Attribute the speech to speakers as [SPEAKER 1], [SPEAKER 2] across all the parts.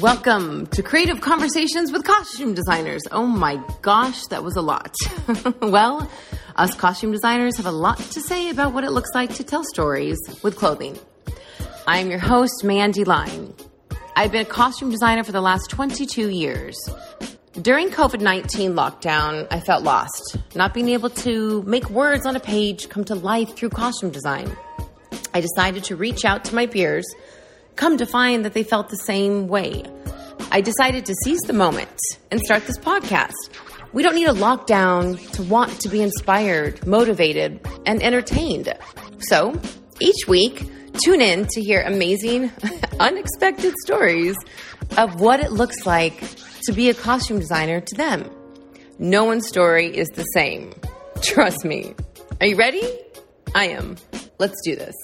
[SPEAKER 1] Welcome to Creative Conversations with Costume Designers. Oh my gosh, that was a lot. well, us costume designers have a lot to say about what it looks like to tell stories with clothing. I'm your host, Mandi Line. I've been a costume designer for the last 22 years. During COVID 19 lockdown, I felt lost, not being able to make words on a page come to life through costume design. I decided to reach out to my peers, come to find that they felt the same way. I decided to seize the moment and start this podcast. We don't need a lockdown to want to be inspired, motivated, and entertained. So, each week, tune in to hear amazing, unexpected stories of what it looks like to be a costume designer to them. No one's story is the same. Trust me. Are you ready? I am. Let's do this.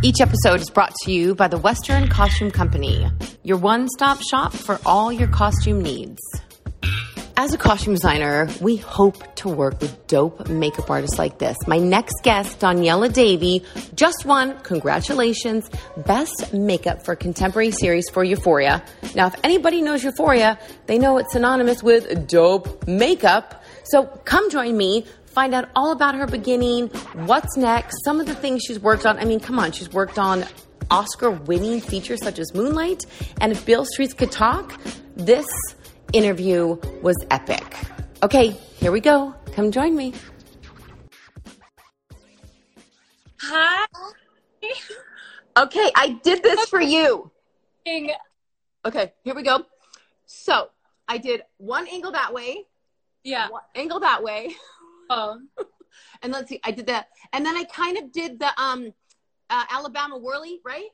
[SPEAKER 1] Each episode is brought to you by the Western Costume Company, your one stop shop for all your costume needs. As a costume designer, we hope to work with dope makeup artists like this. My next guest, Doniella Davy, just won, congratulations, Best Makeup for Contemporary Series for Euphoria. Now, if anybody knows Euphoria, they know it's synonymous with dope makeup. So come join me find out all about her beginning, what's next, some of the things she's worked on. I mean, come on, she's worked on Oscar winning features such as Moonlight. And if Beale Streets could talk, this interview was epic. Okay, here we go. Come join me.
[SPEAKER 2] Hi.
[SPEAKER 1] Okay, I did this for you. Okay, here we go. So I did one angle that way.
[SPEAKER 2] Yeah.
[SPEAKER 1] One angle that way.
[SPEAKER 2] Oh.
[SPEAKER 1] and let's see, I did that. And then I kind of did the um uh, Alabama whirly, right?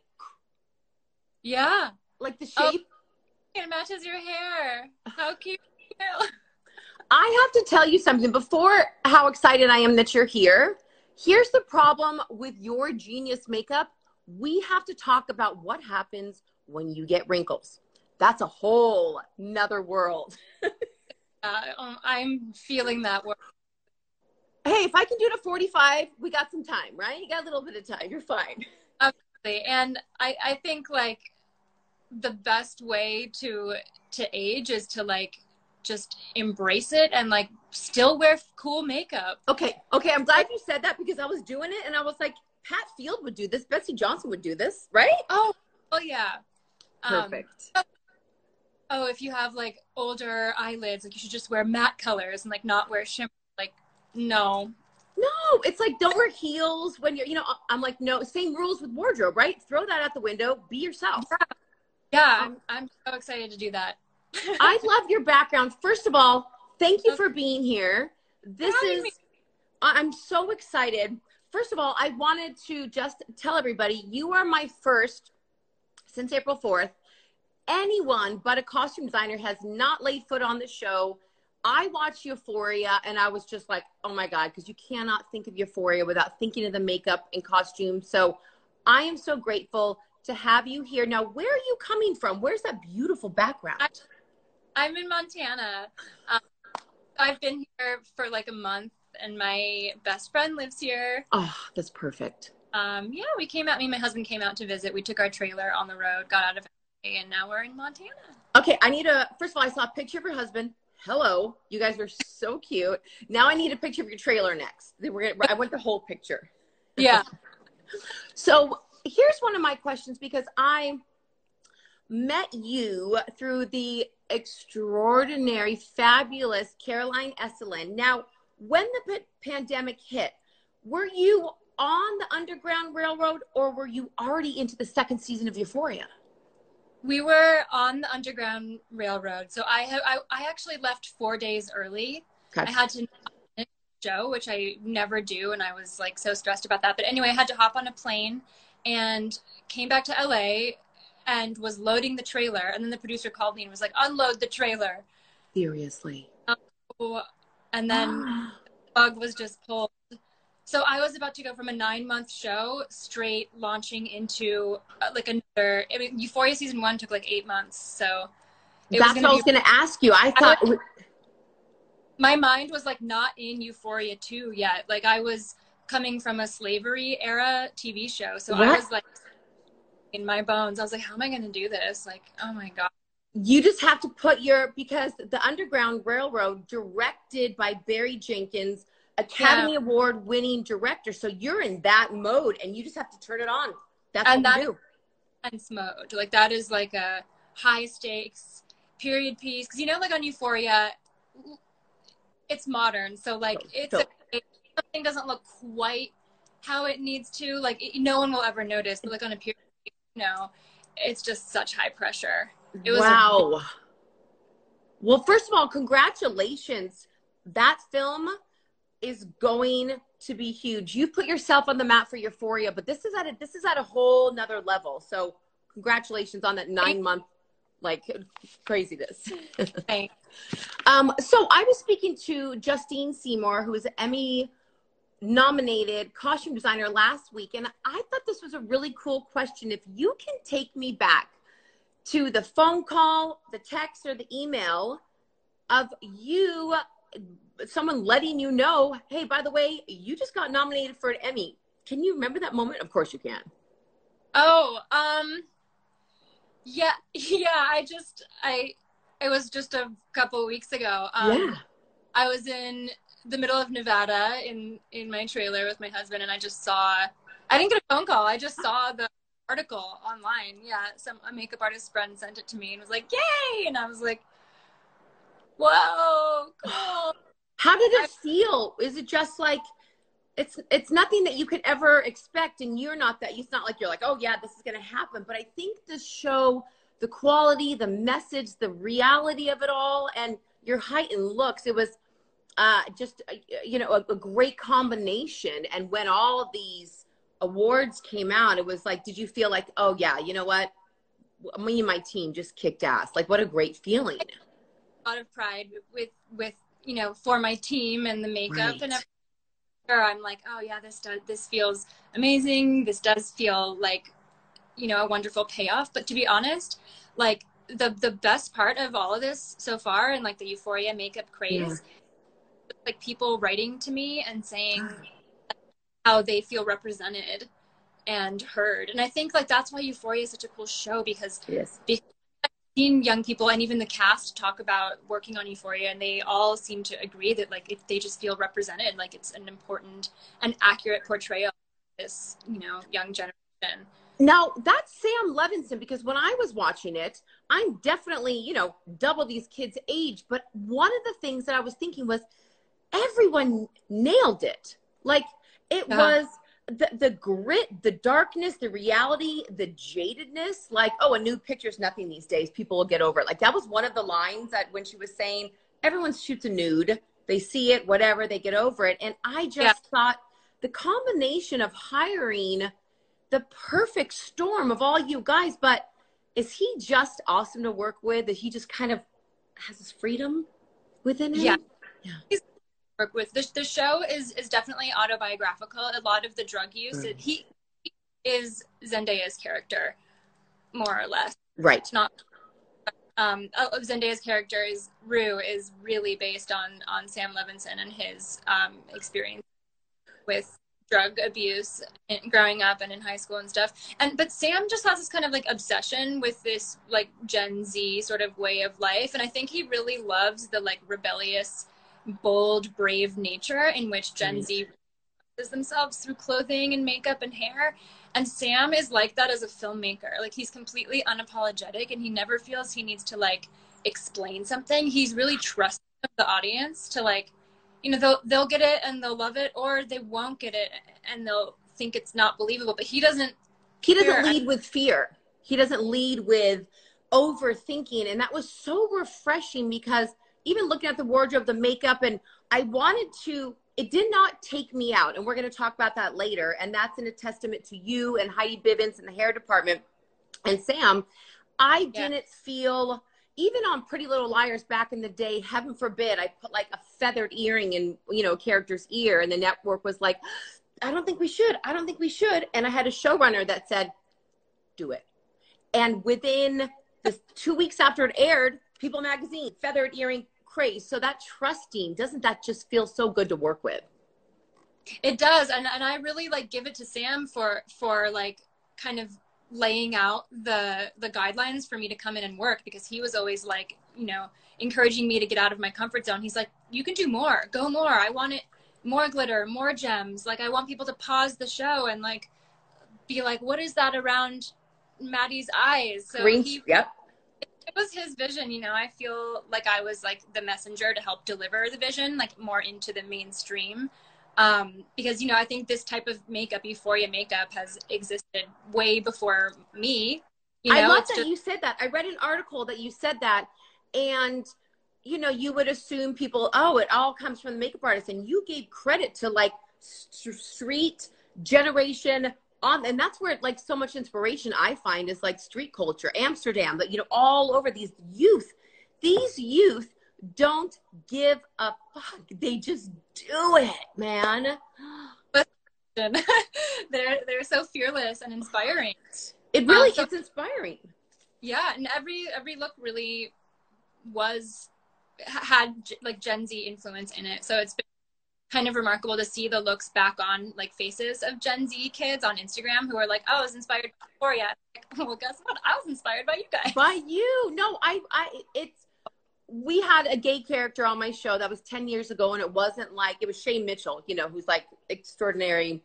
[SPEAKER 2] Yeah.
[SPEAKER 1] Like the
[SPEAKER 2] Oh.
[SPEAKER 1] shape.
[SPEAKER 2] It matches your hair. How cute.
[SPEAKER 1] I have to tell you something before how excited I am that you're here. Here's the problem with your genius makeup. We have to talk about what happens when you get wrinkles. That's a whole nother world.
[SPEAKER 2] Uh, um, I'm feeling that word.
[SPEAKER 1] Hey, if I can do it at 45, we got some time, right? You got a little bit of time. You're fine. Absolutely.
[SPEAKER 2] And I, I think like the best way to to age is to like just embrace it and like still wear cool makeup.
[SPEAKER 1] Okay, okay. I'm glad you said that because I was doing it and I was like, Pat Field would do this. Betsey Johnson would do this, right?
[SPEAKER 2] Oh, oh yeah. Um,
[SPEAKER 1] Perfect.
[SPEAKER 2] oh, if you have like older eyelids, like you should just wear matte colors and like not wear shimmer. No.
[SPEAKER 1] No, it's like don't wear heels when you're, you know, I'm like, no, same rules with wardrobe, right? Throw that out the window, be yourself.
[SPEAKER 2] Yeah, um, I'm I'm so excited to do that.
[SPEAKER 1] I love your background. First of all, thank you for being here. This is,
[SPEAKER 2] me.
[SPEAKER 1] I'm so excited. First of all, I wanted to just tell everybody you are my first, since April 4th, anyone but a costume designer has not laid foot on the show. I watched Euphoria and I was just like, oh my God, because you cannot think of Euphoria without thinking of the makeup and costume. So I am so grateful to have you here. Now, where are you coming from? Where's that beautiful background?
[SPEAKER 2] I- I'm in Montana. Um, I've been here for like a month, and my best friend lives here.
[SPEAKER 1] Oh, that's perfect.
[SPEAKER 2] Um, yeah, we came out. Me and my husband came out to visit. We took our trailer on the road, got out of and now we're in Montana.
[SPEAKER 1] Okay, I need a. First of all, I saw a picture of your husband. Hello, you guys are so cute. Now I need a picture of your trailer next. We're gonna, I want the whole picture.
[SPEAKER 2] Yeah.
[SPEAKER 1] So here's one of my questions because I met you through the extraordinary, fabulous Caroline Eselin. Now, when the p- pandemic hit, were you on the Underground Railroad or were you already into the second season of Euphoria?
[SPEAKER 2] We were on the Underground Railroad, so I have I, I actually left four days early.
[SPEAKER 1] Okay.
[SPEAKER 2] I had to show, which I never do, and I was like so stressed about that. But anyway, I had to hop on a plane and came back to LA and was loading the trailer, and then the producer called me and was like, "Unload the trailer,"
[SPEAKER 1] Seriously.
[SPEAKER 2] Um, and then bug was just pulled. So I was about to go from a nine month show straight launching into uh, like another. I mean, Euphoria season one took like eight months, so
[SPEAKER 1] That's
[SPEAKER 2] was
[SPEAKER 1] what I was going to ask you. I thought.
[SPEAKER 2] My mind was like not in Euphoria two yet. Like I was coming from a slavery era TV show, so I was like, in my bones. I was like, how am I going to do this? Like, oh my god.
[SPEAKER 1] You just have to put your because the Underground Railroad, directed by Barry Jenkins, Academy yeah. Award winning director. So you're in that mode, and you just have to turn it on. That's and what you do.
[SPEAKER 2] Mode, like that is like a high stakes period piece because you know, like on Euphoria, it's modern, so like oh, it's so, something doesn't look quite how it needs to. Like it, no one will ever notice. But like on a period, you know, it's just such high pressure. It was
[SPEAKER 1] wow. A- well, first of all, congratulations. That film is going to be huge. You've put yourself on the map for Euphoria, but this is at a this is at a whole nother level. So congratulations on that nine month like craziness. um, so I was speaking to Justine Seymour, who is Emmy nominated costume designer last week, and I thought this was a really cool question. If you can take me back to the phone call, the text, or the email of you, someone letting you know, hey, by the way, you just got nominated for an Emmy. Can you remember that moment? Of course you can.
[SPEAKER 2] Oh, um, yeah, yeah. I just I it was just a couple weeks ago. Um, yeah. I was in the middle of Nevada in in my trailer with my husband, and I just saw. I didn't get a phone call. I just saw the article online. Yeah, some a makeup artist friend sent it to me and was like, "Yay!" And I was like, "Whoa, cool."
[SPEAKER 1] How did it feel? Is it just like it's it's nothing that you could ever expect and you're not that it's not like you're like oh yeah this is going to happen. But i think the show the quality the message the reality of it all and your height and looks it was uh, just uh, you know a, a, great combination. And when all of these awards came out it was like did you feel like oh yeah you know what? Me and my team just kicked ass. Like what a great feeling
[SPEAKER 2] lot of pride with with you know for my team and the makeup right. and everything I'm like, oh yeah, this does this feels amazing. This does feel like, you know, a wonderful payoff. But to be honest, like the the best part of all of this so far and like the euphoria makeup craze, yeah. like people writing to me and saying how they feel represented and heard. And I think like that's why Euphoria is such a cool show because
[SPEAKER 1] yes.
[SPEAKER 2] because seen young people and even the cast talk about working on Euphoria, and they all seem to agree that like if they just feel represented, like it's an important and accurate portrayal of this you know young generation.
[SPEAKER 1] Now that's Sam Levinson because when I was watching it, I'm definitely you know double these kids' age, but one of the things that I was thinking was everyone nailed it. Like it uh-huh. was the, the grit, the darkness, the reality, the jadedness, like, oh, a new picture's nothing these days. People will get over it. Like that was one of the lines that when she was saying, everyone shoots a nude, they see it, whatever, they get over it. And I just yeah. thought the combination of hiring the perfect storm of all you guys, but is he just awesome to work with? That he just kind of has his freedom within him?
[SPEAKER 2] Yeah. yeah. He's work with. The, the show is is definitely autobiographical. A lot of the drug use, mm. he, he is Zendaya's character, more or less.
[SPEAKER 1] Right.
[SPEAKER 2] Not um, oh, Zendaya's character is Rue is really based on on Sam Levinson and his um, experience with drug abuse growing up and in high school and stuff. And but Sam just has this kind of like obsession with this like Gen Z sort of way of life, and I think he really loves the like rebellious bold, brave nature in which Gen Z themselves through clothing and makeup and hair. And Sam is like that as a filmmaker. Like he's completely unapologetic and he never feels he needs to like explain something. He's really trusting of the audience to like, you know, they'll they'll get it and they'll love it or they won't get it and they'll think it's not believable. But he doesn't
[SPEAKER 1] he doesn't lead with fear. He doesn't lead with overthinking. And that was so refreshing because even looking at the wardrobe, the makeup, and I wanted to, it did not take me out. And we're going to talk about that later. And that's in a testament to you and Heidi Bivens in the hair department and Sam. I yeah. didn't feel, even on Pretty Little Liars back in the day, heaven forbid, I put like a feathered earring in, you know, a character's ear. And the network was like, I don't think we should. I don't think we should. And I had a showrunner that said, do it. And within the two weeks after it aired, People Magazine, feathered earring, craze. So that trusting, doesn't that just feel so good to work with?
[SPEAKER 2] It does. And, and I really like give it to Sam for, for like kind of laying out the the guidelines for me to come in and work because he was always like you know encouraging me to get out of my comfort zone he's like you can do more go more i want it more glitter more gems like i want people to pause the show and like be like what is that around maddie's eyes
[SPEAKER 1] so Green, he, yep
[SPEAKER 2] was his vision you know i feel like i was like the messenger to help deliver the vision like more into the mainstream. Um, because you know i think this type of makeup euphoria makeup has existed way before me you know,
[SPEAKER 1] i love that just- you said that. I read an article that you said that and you know you would assume people oh it all comes from the makeup artist and you gave credit to like street generation on and that's where like so much inspiration i find is like street culture amsterdam but you know all over these youth these youth don't give a fuck. They just do it, man.
[SPEAKER 2] they're they're so fearless and inspiring.
[SPEAKER 1] It really um, so, it's inspiring.
[SPEAKER 2] Yeah, and every every look really was had like Gen Z influence in it. So it's been kind of remarkable to see the looks back on like faces of Gen Z kids on Instagram who are like, "Oh, I was inspired by Euphoria." Like, well, guess what? I was inspired by you guys.
[SPEAKER 1] By you? No, I, I, it's we had a gay character on my show that was 10 years ago and it wasn't like it was Shay Mitchell, you know, who's like extraordinary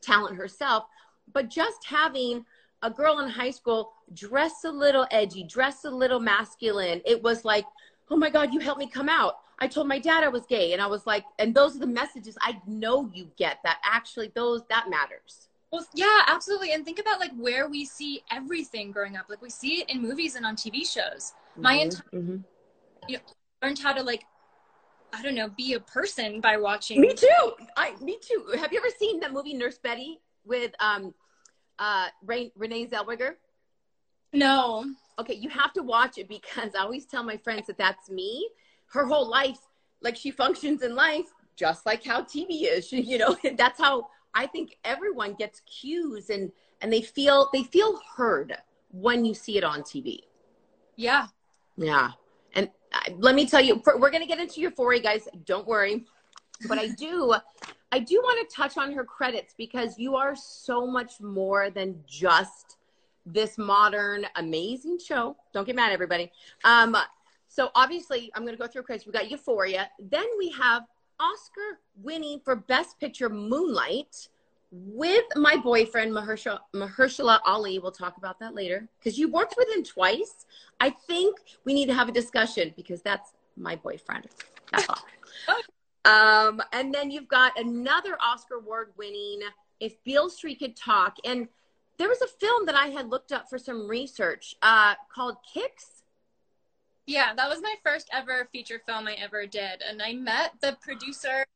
[SPEAKER 1] talent herself, but just having a girl in high school dress a little edgy, dress a little masculine, it was like, "Oh my god, you helped me come out." I told my dad I was gay and I was like, and those are the messages I know you get that actually those that matters.
[SPEAKER 2] Well, yeah, absolutely. And think about like where we see everything growing up. Like we see it in movies and on TV shows. My mm-hmm, entire mm-hmm you know, learned how to like I don't know, be a person by watching.
[SPEAKER 1] Me too. I me too. Have you ever seen that movie Nurse Betty with um uh Ray, Renee Zellweger?
[SPEAKER 2] No.
[SPEAKER 1] Okay, you have to watch it because I always tell my friends that that's me. Her whole life, like she functions in life just like how TV is. She, you know, that's how I think everyone gets cues and and they feel they feel heard when you see it on TV.
[SPEAKER 2] Yeah.
[SPEAKER 1] Yeah And let me tell you, we're going to get into your Euphoria, guys. Don't worry. But I do, I do want to touch on her credits because you are so much more than just this modern, amazing show. Don't get mad, everybody. Um, so obviously, I'm going to go through credits. We got Euphoria. Then we have Oscar winning for Best Picture Moonlight with my boyfriend Mahershala, Mahershala Ali. We'll talk about that later because you worked with him twice. I think we need to have a discussion because that's my boyfriend. That's all. um, and then you've got another Oscar award winning If Beale Street Could Talk. And there was a film that I had looked up for some research uh, called Kicks.
[SPEAKER 2] Yeah, that was my first ever feature film I ever did. And I met the producer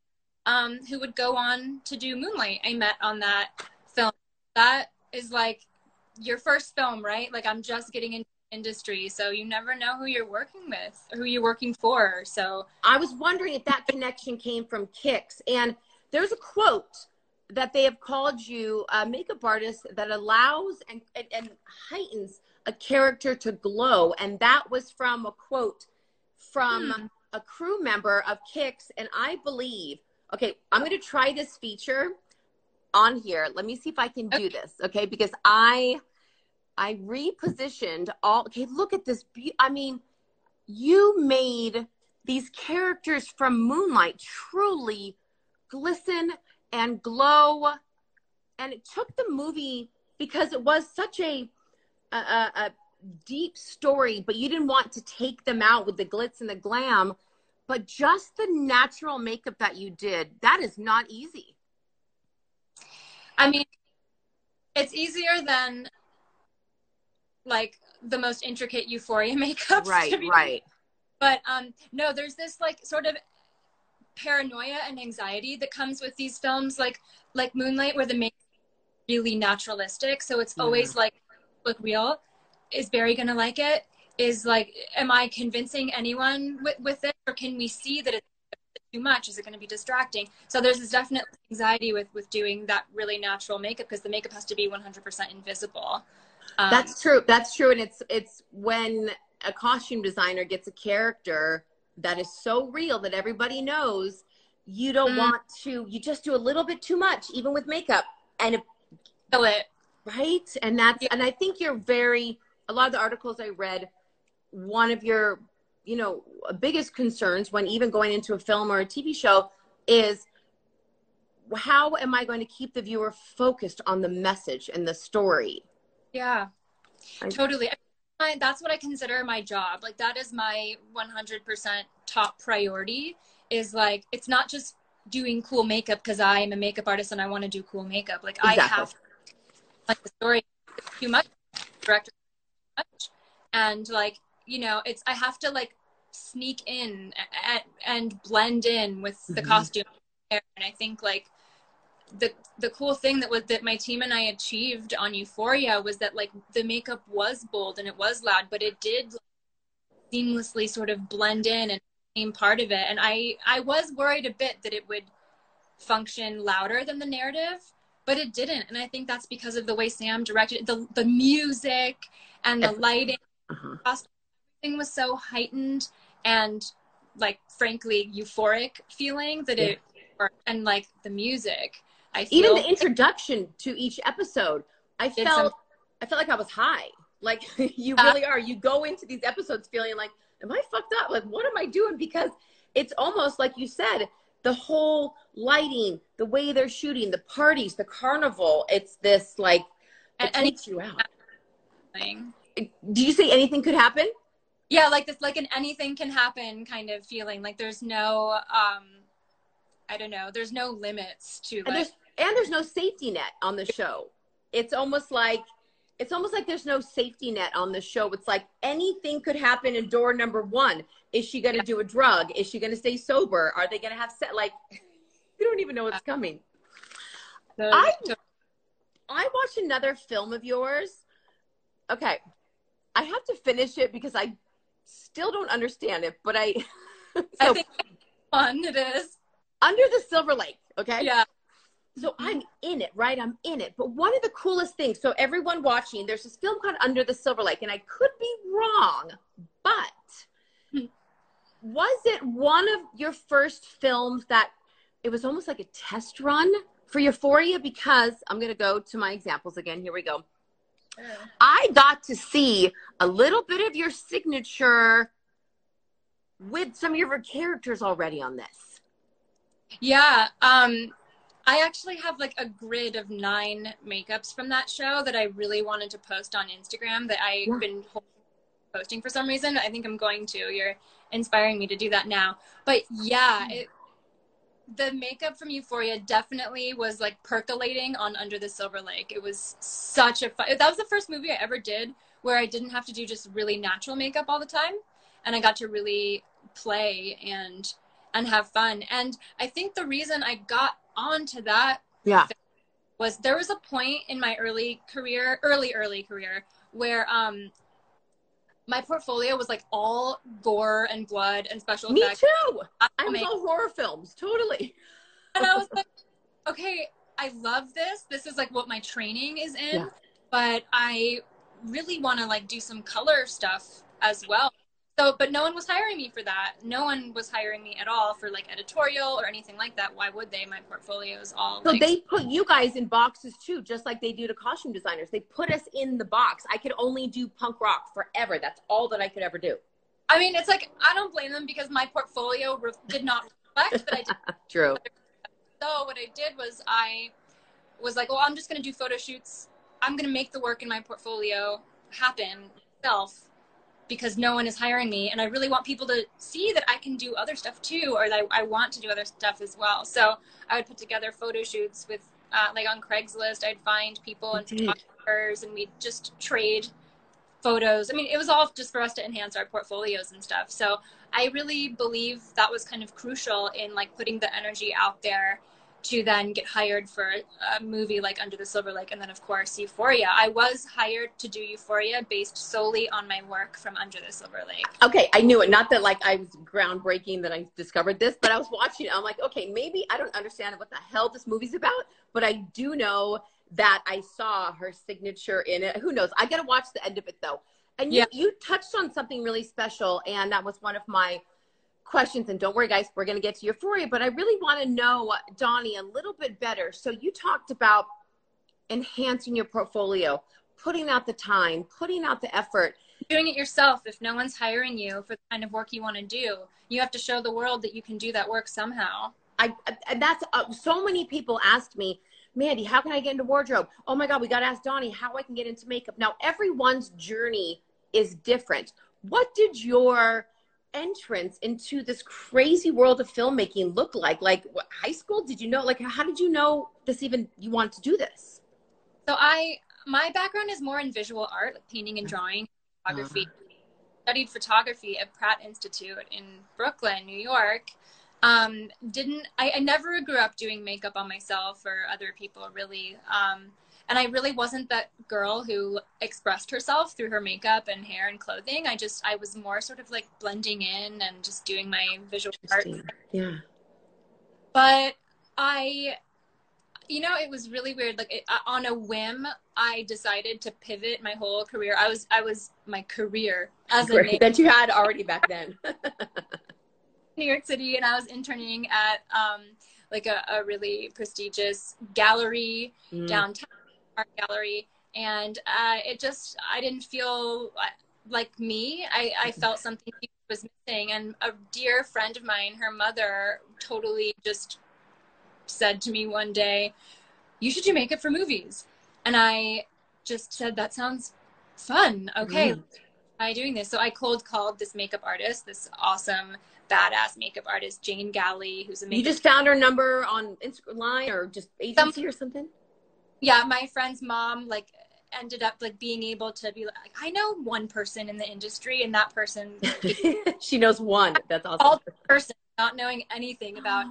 [SPEAKER 2] um, who would go on to do Moonlight. I met on that film. That is like your first film, right? Like I'm just getting into industry, so you never know who you're working with, or who you're working for. So
[SPEAKER 1] I was wondering if that connection came from Kicks. And there's a quote that they have called you a makeup artist that allows and, and, and heightens a character to glow. And that was from a quote from hmm. a crew member of Kicks. And I believe Okay, I'm going to try this feature on here. Let me see if I can do this, okay? Because I I repositioned all Okay, look at this be- I mean, you made these characters from Moonlight truly glisten and glow and it took the movie because it was such a a, a deep story, but you didn't want to take them out with the glitz and the glam but just the natural makeup that you did, that is not easy.
[SPEAKER 2] I mean, it's easier than like the most intricate euphoria makeup.
[SPEAKER 1] Right, right.
[SPEAKER 2] But um no, there's this like sort of paranoia and anxiety that comes with these films like like Moonlight where the makeup really naturalistic, so it's mm. always like look real. Is Barry gonna like it? is like, am I convincing anyone with, with it, or can we see that it's too much? Is it going to be distracting? So there's this definite anxiety with with doing that really natural makeup because the makeup has to be 100% invisible.
[SPEAKER 1] Um, That's true. That's true, and it's it's when a costume designer gets a character that is so real that everybody knows you don't mm. want to you just do a little bit too much even with makeup and if,
[SPEAKER 2] it
[SPEAKER 1] right? And that's and I think you're very a lot of the articles I read, one of your, you know, biggest concerns when even going into a film or a TV show is how am I going to keep the viewer focused on the message and the story?
[SPEAKER 2] Yeah,
[SPEAKER 1] I-
[SPEAKER 2] totally. I, that's what I consider my job. Like that is my 100% top priority. Is like it's not just doing cool makeup because I am a makeup artist and I want to do cool makeup. Like I have like the story too much, director too much, and like you know it's I have to like sneak in and, and blend in with the
[SPEAKER 1] Mhm.
[SPEAKER 2] costume. And I think like the the cool thing that was that my team and I achieved on Euphoria was that like the makeup was bold and it was loud, but it did seamlessly sort of blend in and became part of it. And I I was worried a bit that it would function louder than the narrative, but it didn't. And I think that's because of the way Sam directed the the music and the lighting
[SPEAKER 1] Uh-huh.
[SPEAKER 2] everything was so heightened and like frankly euphoric feeling that it and like the music I feel
[SPEAKER 1] Even the introduction to each episode, I felt I felt like I was high. Like you
[SPEAKER 2] Uh,
[SPEAKER 1] really are. You go into these episodes feeling like, am I fucked up? Like what am I doing? Because it's almost like you said, the whole lighting, the way they're shooting, the parties, the carnival, it's this like it
[SPEAKER 2] And-
[SPEAKER 1] takes you out.
[SPEAKER 2] thing.
[SPEAKER 1] Do you say anything could happen?
[SPEAKER 2] yeah like this like an anything can happen kind of feeling like there's no um i don't know there's no limits to
[SPEAKER 1] And
[SPEAKER 2] like
[SPEAKER 1] there's and there's no safety net on the show. It's almost like it's almost like there's no safety net on the show. It's like anything could happen in door number one. Is she going to do a drug? Is she going to stay sober? Are they going to have set? Like, you don't even know what's coming. I I watched another film of yours. Okay, I have to finish it because I still don't understand it. But I,
[SPEAKER 2] I
[SPEAKER 1] so
[SPEAKER 2] think fun it is
[SPEAKER 1] under the Silver Lake. Okay,
[SPEAKER 2] yeah
[SPEAKER 1] So I'm in it, right? I'm in it. But one of the coolest things, so everyone watching, there's this film called Under the Silver Lake, and I could be wrong, but
[SPEAKER 2] Hmm.
[SPEAKER 1] was it one of your first films that it was almost like a test run for Euphoria? Because I'm going to go to my examples again. Here we go. I got to see a little bit of your signature with some of your characters already on this.
[SPEAKER 2] Yeah. Um, I actually have like a grid of nine makeups from that show that I really wanted to post on Instagram that I've
[SPEAKER 1] Yeah.
[SPEAKER 2] been posting for some reason. I think I'm going to. You're inspiring me to do that now. But yeah, hmm. it, the makeup from Euphoria definitely was like percolating on Under the Silver Lake. It was such a fun. That was the first movie I ever did where I didn't have to do just really natural makeup all the time, and I got to really play and and have fun. And I think the reason I got onto that
[SPEAKER 1] Yeah.
[SPEAKER 2] was there was a point in my early career, early early career, where um my portfolio was like all gore and blood and special
[SPEAKER 1] Me
[SPEAKER 2] effects.
[SPEAKER 1] too. I was all horror films, totally.
[SPEAKER 2] and I was like, okay, I love this. This is like what my training is in,
[SPEAKER 1] Yeah.
[SPEAKER 2] but I really want to like do some color stuff as well. So, but no one was hiring me for that. No one was hiring me at all for like editorial or anything like that. Why would they? My portfolio is all
[SPEAKER 1] So
[SPEAKER 2] like,
[SPEAKER 1] they put you guys in boxes too, just like they do to costume designers. They put us in the box. I could only do punk rock forever. That's all that I could ever do.
[SPEAKER 2] I mean, it's like I don't blame them because my portfolio re- did not reflect that I did.
[SPEAKER 1] True.
[SPEAKER 2] So what I did was I was like, well, I'm just going to do photo shoots. I'm going to make the work in my portfolio happen myself because no one is hiring me. And I really want people to see that I can do other stuff too, or that I, want to do other stuff as well. So I would put together photo shoots with, uh, like on Craigslist, I'd find people and photographers and we'd just trade photos. I mean, it was all just for us to enhance our portfolios and stuff. So I really believe that was kind of crucial in like putting the energy out there to then get hired for a movie like Under the Silver Lake and then of course Euphoria. I was hired to do Euphoria based solely on my work from Under the Silver Lake.
[SPEAKER 1] Okay, I knew it. Not that like I was groundbreaking that I discovered this, but I was watching it. I'm like, okay, maybe I don't understand what the hell this movie's about, but I do know that I saw her signature in it. Who knows? I got to watch the end of it though. And you,
[SPEAKER 2] Yeah.
[SPEAKER 1] you touched on something really special, and that was one of my questions. And don't worry, guys, we're going to get to Euphoria, but I really want to know, Donnie, a little bit better. So you talked about enhancing your portfolio, putting out the time, putting out the effort.
[SPEAKER 2] Doing it yourself. If no one's hiring you for the kind of work you want to do, you have to show the world that you can do that work somehow.
[SPEAKER 1] I, I that's uh, so many people asked me, Mandi, how can I get into wardrobe? Oh my God, we got to ask Donnie how I can get into makeup. Now, everyone's journey is different. What did your entrance into this crazy world of filmmaking look like? Like what, high school? Did you know? Like, how did you know this even you wanted to do this?
[SPEAKER 2] So I, my background is more in visual art, like painting and drawing, photography. Uh-huh. Studied photography at Pratt Institute in Brooklyn, New York. Um, didn't I, I never grew up doing makeup on myself or other people really. Um, and I really wasn't that girl who expressed herself through her makeup and hair and clothing. I just I was more sort of like blending in and just doing my visual art.
[SPEAKER 1] Yeah.
[SPEAKER 2] But I you know it was really weird like it, uh, on a whim i decided to pivot my whole career i was i was my career as a
[SPEAKER 1] that you had already back then
[SPEAKER 2] new york city and i was interning at um like a, a really prestigious gallery mm. downtown art gallery and uh, it just i didn't feel like me. I, I felt something was missing and a dear friend of mine her mother totally just said to me one day you should do makeup for movies. And i just said that sounds fun. Okay mm. i doing this? So i cold called this makeup artist this awesome badass makeup artist jane galley who's a
[SPEAKER 1] you just found her number on Instagram or just agency Some, or something
[SPEAKER 2] yeah, my friend's mom like ended up like being able to be like, I know one person in the industry, and that person
[SPEAKER 1] she knows one. That's awesome. All
[SPEAKER 2] person not knowing anything about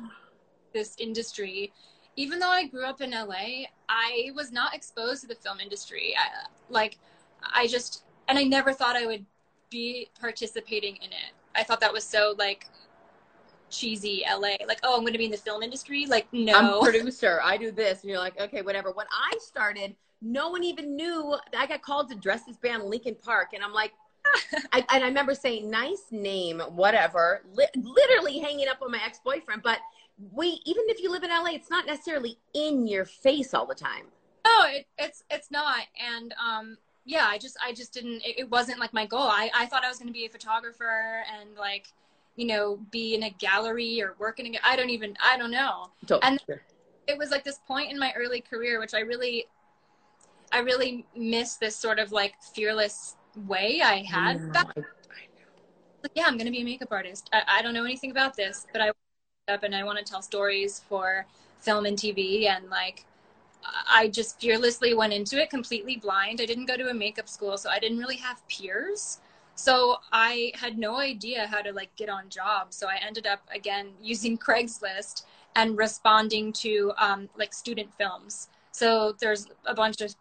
[SPEAKER 2] this industry. Even though I grew up in LA, I was not exposed to the film industry. I, like, I just and I never thought I would be participating in it. I thought that was so like cheesy LA. Like, oh, I'm going to be in the film industry. Like, no.
[SPEAKER 1] I'm producer. I do this. And you're like, okay, whatever. When I started, no one even knew. I got called to dress this band Linkin Park. And I'm like, I, and I remember saying, nice name, whatever, Li- literally hanging up on my ex boyfriend. But we, even if you live in LA, it's not necessarily in your face all the time.
[SPEAKER 2] No, it, it's it's not. And um, yeah, I just I just didn't. It, it wasn't like my goal. I I thought I was going to be a photographer and like you know, be in a gallery or work in a, I don't even, I don't know. Totally. And it was like this point in my early career, which I really, I really miss this sort of like fearless way I had. I back. Like, yeah, I'm going to be a makeup artist. I, I don't know anything about this, but I up and I want to tell stories for film and TV and like, I just fearlessly went into it completely blind. I didn't go to a makeup school, so I didn't really have peers. So I had no idea how to like get on jobs. So I ended up again using Craigslist and responding to um, like student films. So there's a bunch of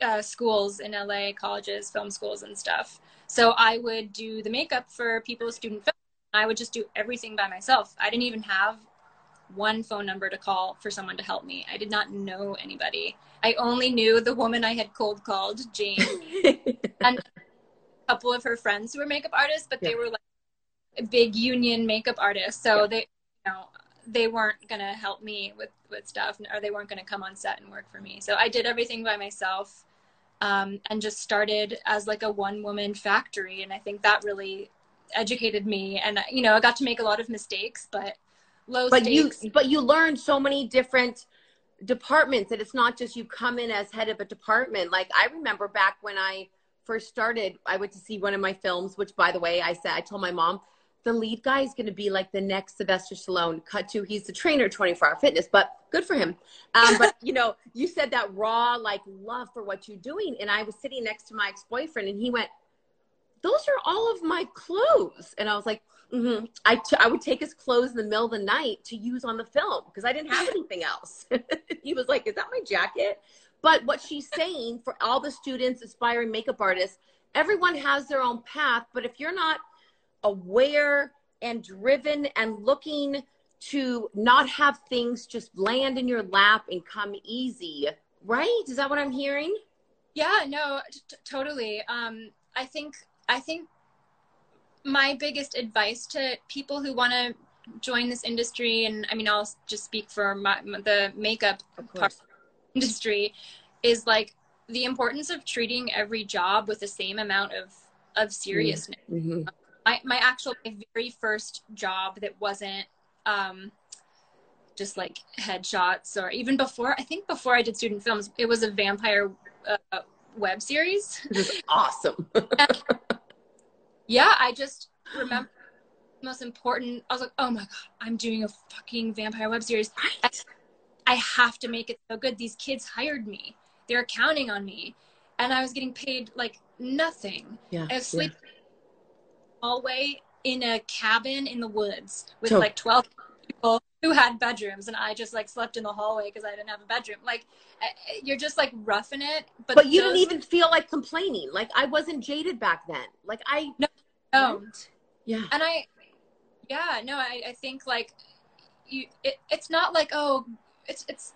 [SPEAKER 2] uh, schools in LA, colleges, film schools, and stuff. So I would do the makeup for people's student films. I would just do everything by myself. I didn't even have one phone number to call for someone to help me. I did not know anybody. I only knew the woman I had cold called, Jane. and couple of her friends who were makeup artists, but yeah. they were like big union makeup artists. So yeah. they, you know, they weren't gonna help me with with stuff, or they weren't gonna come on set and work for me. So I did everything by myself, um, and just started as like a one woman factory. And I think that really educated me. And you know, I got to make a lot of mistakes, but low.
[SPEAKER 1] But stakes. you, but you learned so many different departments that it's not just you come in as head of a department. Like I remember back when I first started, I went to see one of my films, which by the way, I said, I told my mom, the lead guy is going to be like the next Sylvester Stallone. Cut to, he's the trainer, 24 hour fitness, but good for him. Um, but you know, you said that raw, like love for what you're doing. And I was sitting next to my ex-boyfriend and he went, those are all of my clothes. And I was like, mm-hmm. I, t- I would take his clothes in the middle of the night to use on the film because I didn't have anything else. he was like, is that my jacket? But what she's saying for all the students, aspiring makeup artists, everyone has their own path. But if you're not aware and driven and looking to not have things just land in your lap and come easy, right? Is that what I'm hearing?
[SPEAKER 2] Yeah, no, t- totally. Um, I think I think my biggest advice to people who want to join this industry, and I mean, I'll just speak for my, the makeup part industry is like the importance of treating every job with the same amount of of seriousness.
[SPEAKER 1] Mm-hmm.
[SPEAKER 2] My my actual my very first job that wasn't um just like headshots or even before I think before I did student films it was a vampire uh, web series.
[SPEAKER 1] This is awesome.
[SPEAKER 2] yeah, I just remember most important. I was like, oh my god, I'm doing a fucking vampire web series.
[SPEAKER 1] right.
[SPEAKER 2] I have to make it so good. These kids hired me. They're counting on me, and I was getting paid like nothing.
[SPEAKER 1] Yeah.
[SPEAKER 2] I was sleeping hallway in a cabin in the woods with
[SPEAKER 1] So-
[SPEAKER 2] like 12 people who had bedrooms and I just like slept in the hallway because I didn't have a bedroom. Like you're just like roughing it, but,
[SPEAKER 1] But you
[SPEAKER 2] those
[SPEAKER 1] didn't even feel like complaining. Like I wasn't jaded back then. Like I
[SPEAKER 2] don't.
[SPEAKER 1] Yeah.
[SPEAKER 2] And I, yeah, no, I, I think like you, it, it's not like, oh, it's, it's,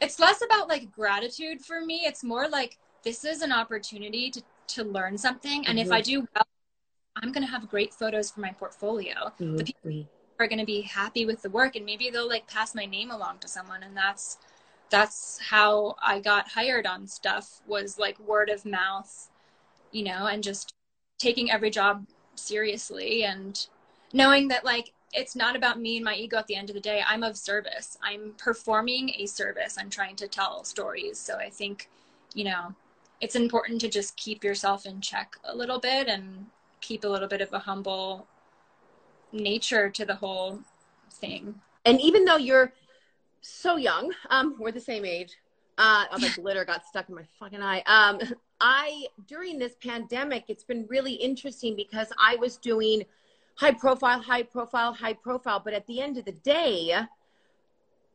[SPEAKER 2] it's less about like gratitude for me. It's more like this is an opportunity to, to learn something. And if
[SPEAKER 1] Mhm.
[SPEAKER 2] I do well, I'm going to have great photos for my portfolio.
[SPEAKER 1] Mhm.
[SPEAKER 2] The people are going to be happy with the work and maybe they'll like pass my name along to someone. And that's, that's how I got hired on stuff was like word of mouth, you know, and just taking every job seriously and knowing that like it's not about me and my ego at the end of the day. I'm of service. I'm performing a service. I'm trying to tell stories. So I think, you know, it's important to just keep yourself in check a little bit and keep a little bit of a humble nature to the whole thing.
[SPEAKER 1] And even though you're so young, um, we're the same age. Uh, oh, the glitter got stuck in my fucking eye. Um, I during this pandemic, it's been really interesting because I was doing high profile, high profile, high profile, but at the end of the day,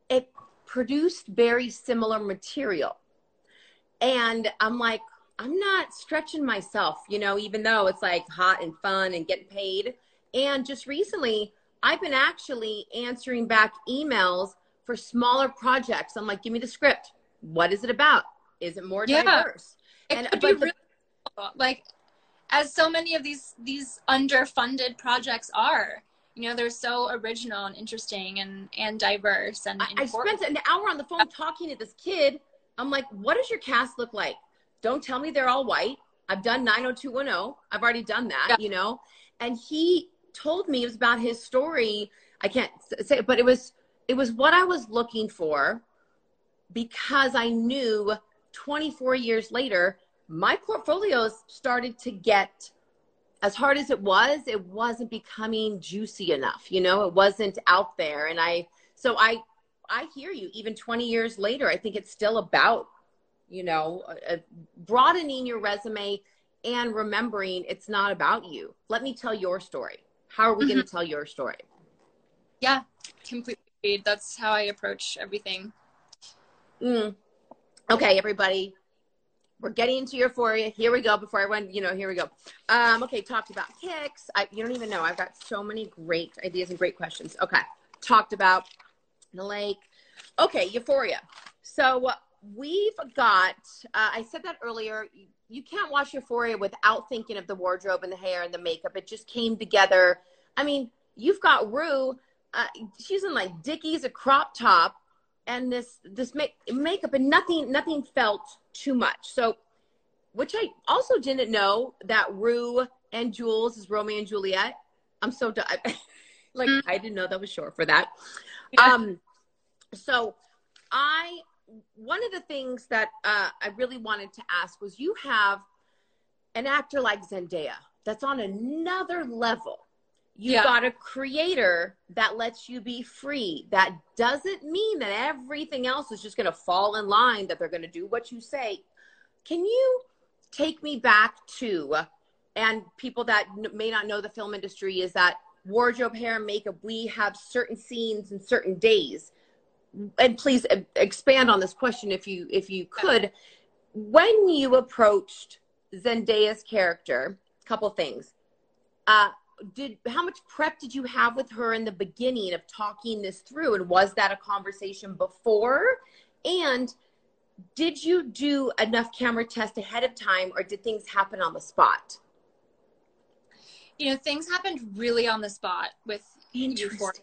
[SPEAKER 1] it produced very similar material. And I'm like, I'm not stretching myself, you know, even though it's like hot and fun and getting paid. And just recently, I've been actually answering back emails for smaller projects. I'm like, give me the script. What is it about? Is it more
[SPEAKER 2] Yeah.
[SPEAKER 1] diverse?
[SPEAKER 2] It
[SPEAKER 1] And- but
[SPEAKER 2] really like as so many of these these underfunded projects are. You know, they're so original and interesting and and diverse and
[SPEAKER 1] I, I spent an hour on the phone talking to this kid. I'm like, what does your cast look like? Don't tell me they're all white. I've done 90210. I've already done that,
[SPEAKER 2] Yeah.
[SPEAKER 1] you know? And he told me it was about his story. I can't say it, but it was it was what I was looking for because I knew 24 years later, my portfolios started to get as hard as it was, it wasn't becoming juicy enough. You know, it wasn't out there. And I, so I, I hear you. Even 20 years later, I think it's still about, you know, uh, broadening your resume and remembering it's not about you. Let me tell your story. How are we going to tell your story?
[SPEAKER 2] Yeah, completely. That's how I approach everything.
[SPEAKER 1] Mm. Okay, everybody. We're getting into euphoria. Here we go. Before I went, you know, here we go. Um, okay, talked about kicks. I, you don't even know. I've got so many great ideas and great questions. Okay, talked about the lake. Okay, euphoria. So we've got. Uh, I said that earlier. You can't watch Euphoria without thinking of the wardrobe and the hair and the makeup. It just came together. I mean, you've got Rue. Uh, she's in like Dickies, a crop top, and this this make, makeup, and nothing nothing felt too much. So, which I also didn't know that Rue and Jules is Romeo and Juliet. I'm so done. like I didn't know that was short for that.
[SPEAKER 2] Yeah.
[SPEAKER 1] Um, so I one of the things that uh, I really wanted to ask was you have an actor like Zendaya that's on another level. You've
[SPEAKER 2] Yeah.
[SPEAKER 1] got a creator that lets you be free. That doesn't mean that everything else is just going to fall in line, that they're going to do what you say. Can you take me back to, and people that n- may not know the film industry, is that wardrobe, hair, and makeup, we have certain scenes and certain days. And please expand on this question if you if you could. When you approached Zendaya's character, couple things. Uh, did how much prep did you have with her in the beginning of talking this through and was that a conversation before and did you do enough camera test ahead of time or did things happen on the spot
[SPEAKER 2] You know, things happened really on the spot with
[SPEAKER 1] Interesting.
[SPEAKER 2] Euphoria.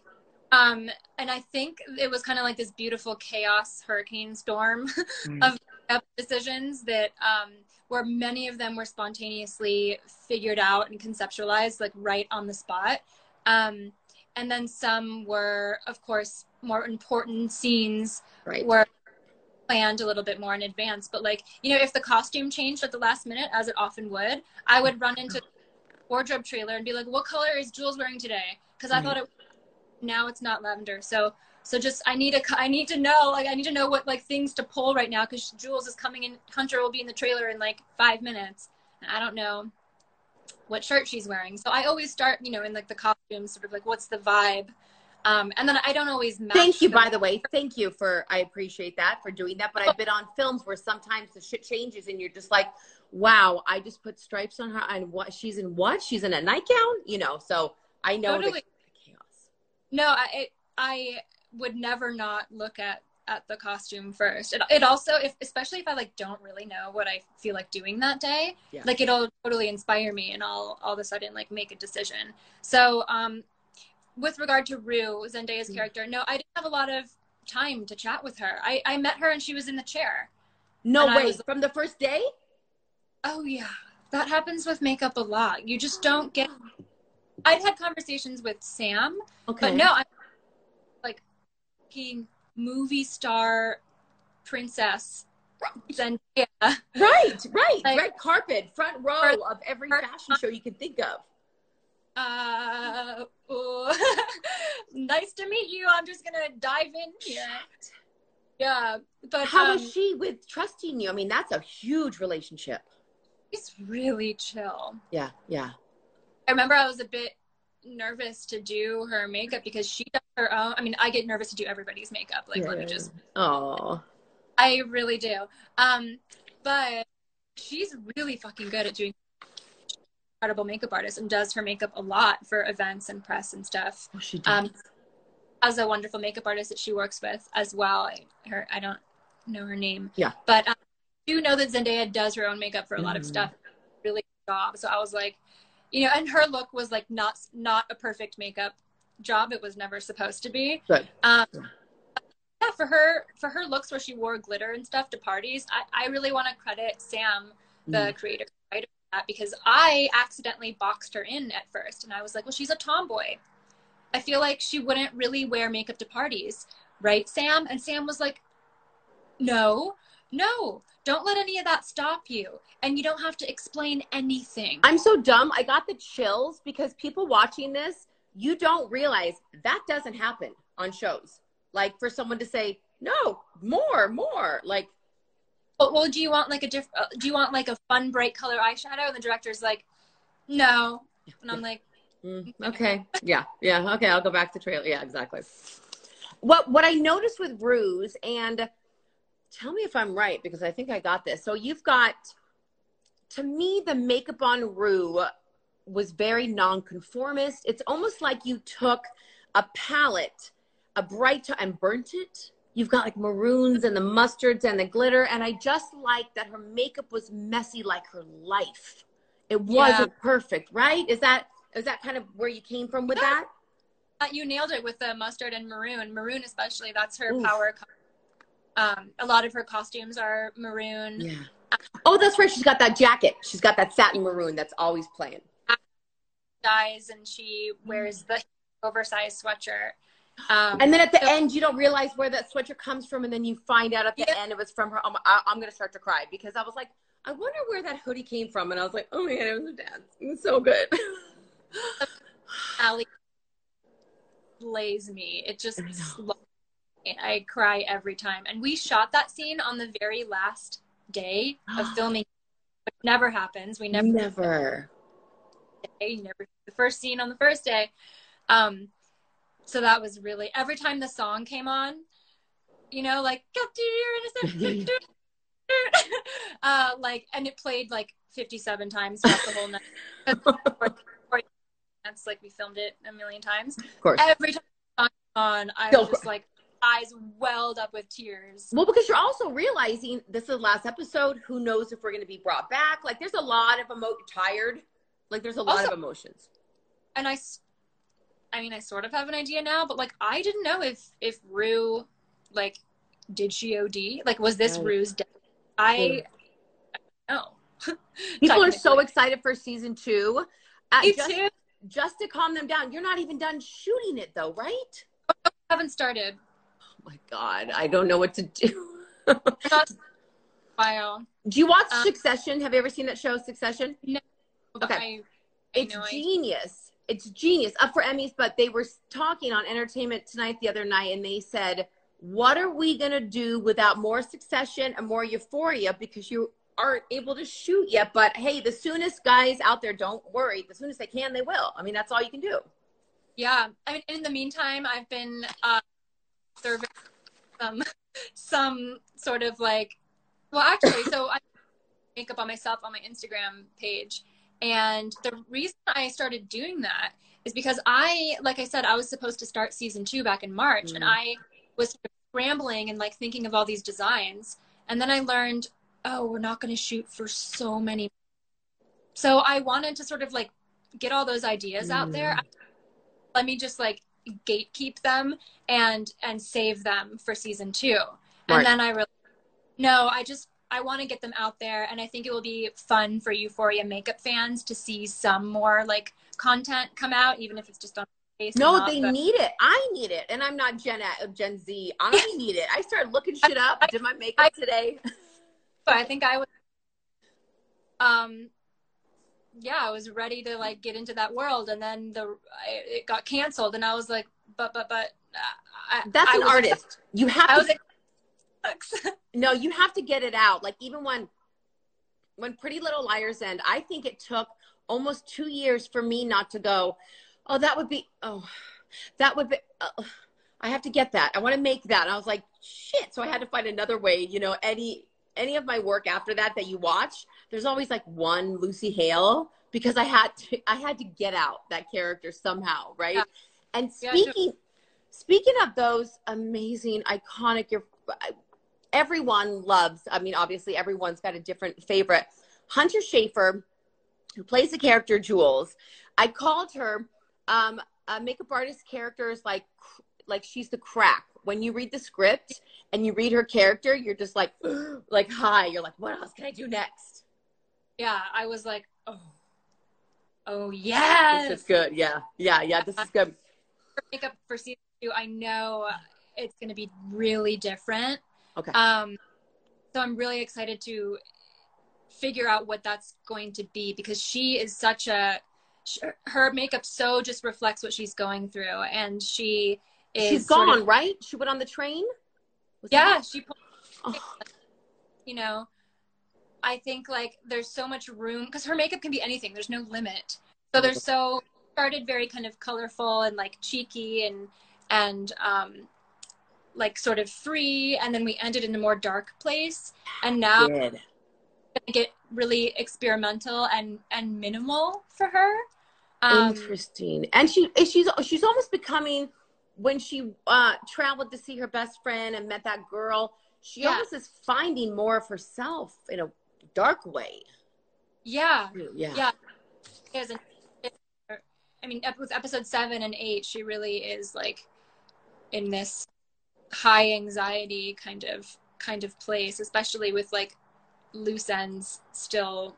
[SPEAKER 2] Um, and I think it was kind of like this beautiful chaos hurricane storm
[SPEAKER 1] Mm.
[SPEAKER 2] of decisions that um, where many of them were spontaneously figured out and conceptualized like right on the spot. Um, and then some were, of course, more important scenes
[SPEAKER 1] Right.
[SPEAKER 2] were planned a little bit more in advance. But like, you know, if the costume changed at the last minute, as it often would, I would run into wardrobe trailer and be like, "What color is Jules wearing today?" Because I
[SPEAKER 1] Right.
[SPEAKER 2] thought it. Now it's not lavender, so so just I need a I need to know like I need to know what like things to pull right now because Jules is coming in. Hunter will be in the trailer in like five minutes. And I don't know what shirt she's wearing, so I always start you know in like the costume sort of like what's the vibe, um, and then I don't always match.
[SPEAKER 1] Thank you, by the way. Thank you for, I appreciate that for doing that. But I've been on films where sometimes the shit changes and you're just like, wow, I just put stripes on her and what she's in what? She's in a nightgown? You know, so I know
[SPEAKER 2] Totally.
[SPEAKER 1] the chaos.
[SPEAKER 2] No, I I would never not look at at the costume first. It, it also, if especially if I like don't really know what I feel like doing that day,
[SPEAKER 1] Yeah.
[SPEAKER 2] like it'll totally inspire me, and I'll all of a sudden like make a decision. So, um, with regard to Rue Zendaya's
[SPEAKER 1] Mm.
[SPEAKER 2] character, no, I didn't have a lot of time to chat with her. I I met her and she was in the chair.
[SPEAKER 1] No way.
[SPEAKER 2] was-
[SPEAKER 1] From the first day?
[SPEAKER 2] Oh yeah, that happens with makeup a lot. You just don't get. I've had conversations with Sam,
[SPEAKER 1] Okay.
[SPEAKER 2] But no, I'm movie star princess Zendaya.
[SPEAKER 1] Right, right.
[SPEAKER 2] Like-
[SPEAKER 1] red carpet, front row of every fashion show you can think of.
[SPEAKER 2] Uh, oh. nice to meet you. I'm just gonna dive in here. Yeah, but
[SPEAKER 1] How
[SPEAKER 2] um,
[SPEAKER 1] is she with trusting you? I mean, that's a huge relationship.
[SPEAKER 2] she's really chill.
[SPEAKER 1] Yeah, yeah.
[SPEAKER 2] I remember I was a bit nervous to do her makeup because she does her own. I mean, I get nervous to do everybody's makeup. Like, let me just
[SPEAKER 1] Oh.
[SPEAKER 2] I really do. Um, but she's really fucking good at doing incredible makeup artist and does her makeup a lot for events and press and stuff.
[SPEAKER 1] Oh, she does.
[SPEAKER 2] Um, as a wonderful makeup artist that she works with as well. I, her, I don't know her name.
[SPEAKER 1] Yeah.
[SPEAKER 2] But um, I do know that Zendaya does her own makeup for a lot of
[SPEAKER 1] Mhm.
[SPEAKER 2] stuff. Really good job. So I was like, you know, and her look was like not not a perfect makeup job. It was never supposed to be. Um,
[SPEAKER 1] Yeah.
[SPEAKER 2] for her for her looks where she wore glitter and stuff to parties, I, I really want to credit Sam, the
[SPEAKER 1] Mm.
[SPEAKER 2] creator writer, that because I accidentally boxed her in at first, and I was like, well, she's a tomboy. I feel like she wouldn't really wear makeup to parties, right, Sam? And Sam was like, no, no, don't let any of that stop you, and you don't have to explain anything.
[SPEAKER 1] I'm so dumb. I got the chills because people watching this, you don't realize that doesn't happen on shows. Like for someone to say, no, more, more. Like,
[SPEAKER 2] well, well, do you want like a diff? Uh, do you want like a fun, bright color eyeshadow? And the director's like, no, and I'm like.
[SPEAKER 1] mm, okay. Yeah. Yeah. Okay. I'll go back to trailer. Yeah, exactly. What, what I noticed with Rue's, and tell me if I'm right, because I think I got this. So you've got, to me, the makeup on Rue was very nonconformist. It's almost like you took a palette, a bright, and burnt it. You've got like maroons and the mustards and the glitter. And I just like that her makeup was messy like her life. It wasn't perfect, right? Is that is that kind of where you came from with that?
[SPEAKER 2] Uh, you nailed it with the mustard and maroon. Maroon, especially, that's her
[SPEAKER 1] Oof.
[SPEAKER 2] power. co- Um, a lot of her costumes are maroon.
[SPEAKER 1] Yeah. Oh, that's right. She's got that jacket. She's got that satin maroon that's always playing.
[SPEAKER 2] Dyes, and she wears the oversized sweatshirt. Um,
[SPEAKER 1] And then at the
[SPEAKER 2] So-
[SPEAKER 1] end, you don't realize where that sweatshirt comes from, and then you find out at the
[SPEAKER 2] Yeah.
[SPEAKER 1] end it was from her. I'm, I, I'm gonna start to cry because I was like, I wonder where that hoodie came from, and I was like, oh my god, it was her dad's. It was so good.
[SPEAKER 2] Allie slays me. It just sl- I cry every time. And we shot that scene on the very last day of filming. It never happens. We never
[SPEAKER 1] Never.
[SPEAKER 2] day, never the first scene on the first day. Um, so that was really every time the song came on, you know, like "Got to your innocent," uh, like, and it played like fifty-seven times throughout the whole night. That's like we filmed it a million times.
[SPEAKER 1] Of course.
[SPEAKER 2] Every time the came on, I was just like eyes welled up with tears.
[SPEAKER 1] Well, because you're also realizing this is the last episode. Who knows if we're going to be brought back? Like, there's a lot of emo tired. Like, there's a lot
[SPEAKER 2] Also-
[SPEAKER 1] of emotions.
[SPEAKER 2] and I, I mean, I sort of have an idea now, but like, I didn't know if if Rue, like, did she OD? Like, was this
[SPEAKER 1] Right.
[SPEAKER 2] Rue's death? I know.
[SPEAKER 1] People are so excited for season two. Uh,
[SPEAKER 2] Me
[SPEAKER 1] just,
[SPEAKER 2] too.
[SPEAKER 1] just to calm them down. You're not even done shooting it though, right?
[SPEAKER 2] haven't started.
[SPEAKER 1] Oh my god, I don't know what to do.
[SPEAKER 2] While.
[SPEAKER 1] do you watch
[SPEAKER 2] Um,
[SPEAKER 1] Succession? Have you ever seen that show, Succession?
[SPEAKER 2] but
[SPEAKER 1] Okay.
[SPEAKER 2] I, I
[SPEAKER 1] It's
[SPEAKER 2] know I-
[SPEAKER 1] genius. It's genius. Up for Emmys, but they were talking on Entertainment Tonight the other night, and they said, "What are we gonna do without more Succession and more Euphoria? Because you aren't able to shoot yet. But hey, the soonest guys out there, don't worry. The soonest they can, they will. I mean, that's all you can do.
[SPEAKER 2] Yeah, I mean, in the meantime, I've been uh, serving some some sort of like, well, actually, so I makeup on myself on my Instagram page, and the reason I started doing that is because I, like I said, I was supposed to start season two back in March, and
[SPEAKER 1] Mhm.
[SPEAKER 2] I was scrambling and like thinking of all these designs, and then I learned, oh, we're not going to shoot for so many. So I wanted to sort of like get all those ideas out there let me just like gatekeep them and and save them for season two
[SPEAKER 1] Right.
[SPEAKER 2] and then i really no i just i want to get them out there and i think it will be fun for euphoria makeup fans to see some more like content come out even if it's just on face
[SPEAKER 1] No,
[SPEAKER 2] not
[SPEAKER 1] they
[SPEAKER 2] the-
[SPEAKER 1] need it. I need it, and I'm not Gen uh, Gen Z. I need it. I started looking shit up.
[SPEAKER 2] I-
[SPEAKER 1] Did my makeup today.
[SPEAKER 2] but i think i was um yeah i was ready to like get into that world and then the it got canceled and i was like but but but uh, I,
[SPEAKER 1] That's
[SPEAKER 2] I
[SPEAKER 1] an artist. You have
[SPEAKER 2] i
[SPEAKER 1] to
[SPEAKER 2] like
[SPEAKER 1] no you have to get it out. Like even when when pretty little liars end i think it took almost two years for me not to go oh that would be oh that would be uh, i have to get that. I want to make that. And i was like shit. So i had to find another way you know any any of my work after that that you watch there's always like one lucy hale because i had to i had to get out that character somehow right?
[SPEAKER 2] Yeah.
[SPEAKER 1] and
[SPEAKER 2] Yeah,
[SPEAKER 1] speaking speaking of those amazing iconic your everyone loves i mean obviously everyone's got a different favorite. Hunter schafer who plays the character jules i called her um a makeup artist character is like like she's the crack. When you read the script and you read her character you're just like like hi. You're like what else can i do next
[SPEAKER 2] yeah, I was like, oh, oh yes.
[SPEAKER 1] this is good. Yeah yeah yeah this is good.
[SPEAKER 2] Makeup for season two, I know it's going to be really different.
[SPEAKER 1] okay.
[SPEAKER 2] Um, so I'm really excited to figure out what that's going to be because she is such a her makeup so just reflects what she's going through, and she is
[SPEAKER 1] she's
[SPEAKER 2] sort
[SPEAKER 1] gone
[SPEAKER 2] of-
[SPEAKER 1] right? She went on the train? Was
[SPEAKER 2] yeah, she.
[SPEAKER 1] Oh,
[SPEAKER 2] You know, I think like there's so much room because her makeup can be anything. There's no limit. So there's so started very kind of colorful and like cheeky and and um like sort of free and then we ended in a more dark place and now get really experimental and and minimal for her um
[SPEAKER 1] Interesting. And she she's she's almost becoming when she uh traveled to see her best friend and met that girl, she
[SPEAKER 2] Yeah.
[SPEAKER 1] almost is finding more of herself in a dark way.
[SPEAKER 2] yeah
[SPEAKER 1] Yeah.
[SPEAKER 2] Yeah. an, I mean, with episode seven and eight, she really is like in this high anxiety kind of kind of place, especially with like loose ends still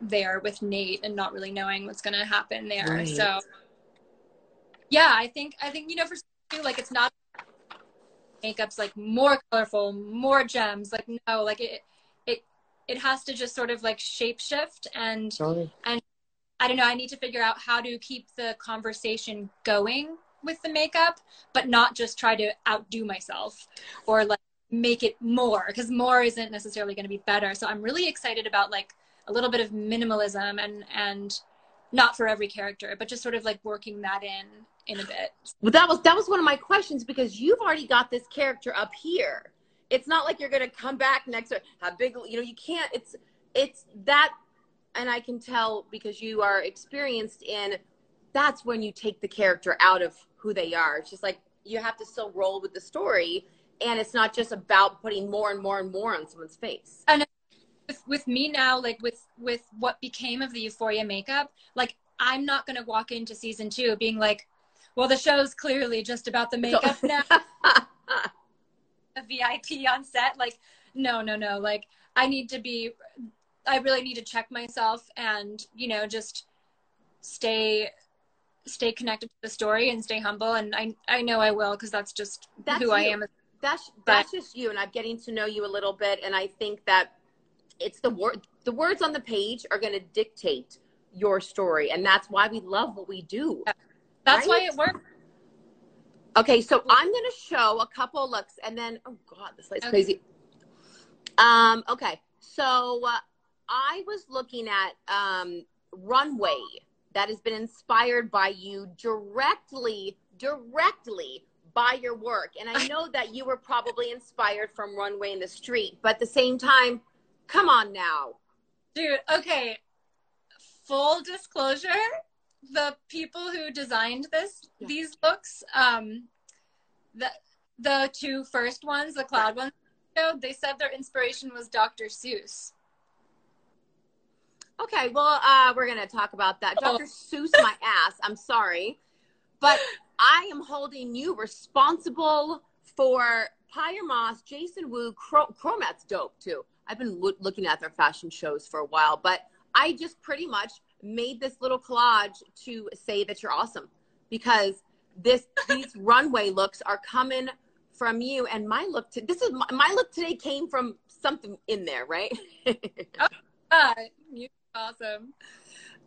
[SPEAKER 2] there with Nate and not really knowing what's going to happen there.
[SPEAKER 1] Right.
[SPEAKER 2] So, yeah, I think I think you know for you, like it's not makeup's like more colorful, more gems. Like no, like it it it has to just sort of like shapeshift and
[SPEAKER 1] and
[SPEAKER 2] I don't know. I need to figure out how to keep the conversation going with the makeup, but not just try to outdo myself or like make it more because more isn't necessarily going to be better. So I'm really excited about like a little bit of minimalism and and not for every character, but just sort of like working that in in a bit.
[SPEAKER 1] Well, that was that was one of my questions because you've already got this character up here. It's not like you're gonna come back next. How big? You know, you can't. It's it's that, and I can tell because you are experienced in. That's when you take the character out of who they are. It's just like you have to still roll with the story, and it's not just about putting more and more and more on someone's face.
[SPEAKER 2] with, with me now, like with with what became of the Euphoria makeup, like I'm not gonna walk into season two being like, well, the show's clearly just about the makeup now. a VIP on set. Like, no, no, no. Like I need to be, I really need to check myself and, you know, just stay, stay connected to the story and stay humble. And I, I know I will, cause that's just
[SPEAKER 1] That's
[SPEAKER 2] who I am.
[SPEAKER 1] That's that's just you, and I'm getting to know you a little bit, and I think that it's the word the words on the page are going to dictate your story, and that's why we love what we do.
[SPEAKER 2] That's why it works.
[SPEAKER 1] Okay, so I'm going to show a couple looks, and then oh god, this light's
[SPEAKER 2] Okay.
[SPEAKER 1] crazy. Um, okay, so uh, I was looking at um, runway that has been inspired by you directly, directly by your work, and I know that you were probably inspired from runway in the street, but at the same time, come on now.
[SPEAKER 2] Dude, okay. Full disclosure, the people who designed this
[SPEAKER 1] Yeah.
[SPEAKER 2] these looks, um the the two first ones, the cloud ones, they said their inspiration was Dr. Seuss.
[SPEAKER 1] Okay, well, uh, we're gonna talk about that.
[SPEAKER 2] Oh.
[SPEAKER 1] Dr. Seuss, my ass. I'm sorry, but I am holding you responsible for Pyer Moss, Jason Wu, Cro- Chromat's dope too. I've been loo- looking at their fashion shows for a while, but I just pretty much made this little collage to say that you're awesome because this these runway looks are coming from you, and my look. To, this is my, my look today came from something in there, right?
[SPEAKER 2] Ah, you awesome.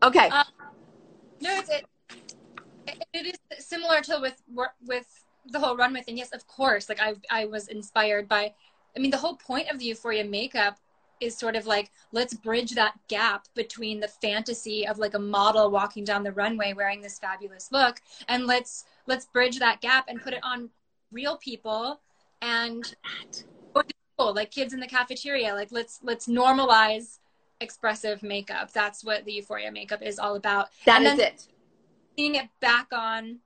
[SPEAKER 1] okay.
[SPEAKER 2] Uh, No, it's it, it, it is similar to with with the whole runway thing. Yes, of course. Like I I was inspired by. I mean, the whole point of the Euphoria makeup is sort of like let's bridge that gap between the fantasy of like a model walking down the runway wearing this fabulous look, and let's let's bridge that gap and put it on real people and like kids in the cafeteria. Like let's let's normalize expressive makeup. That's what the Euphoria makeup is all about.
[SPEAKER 1] That
[SPEAKER 2] and
[SPEAKER 1] is it.
[SPEAKER 2] seeing it back on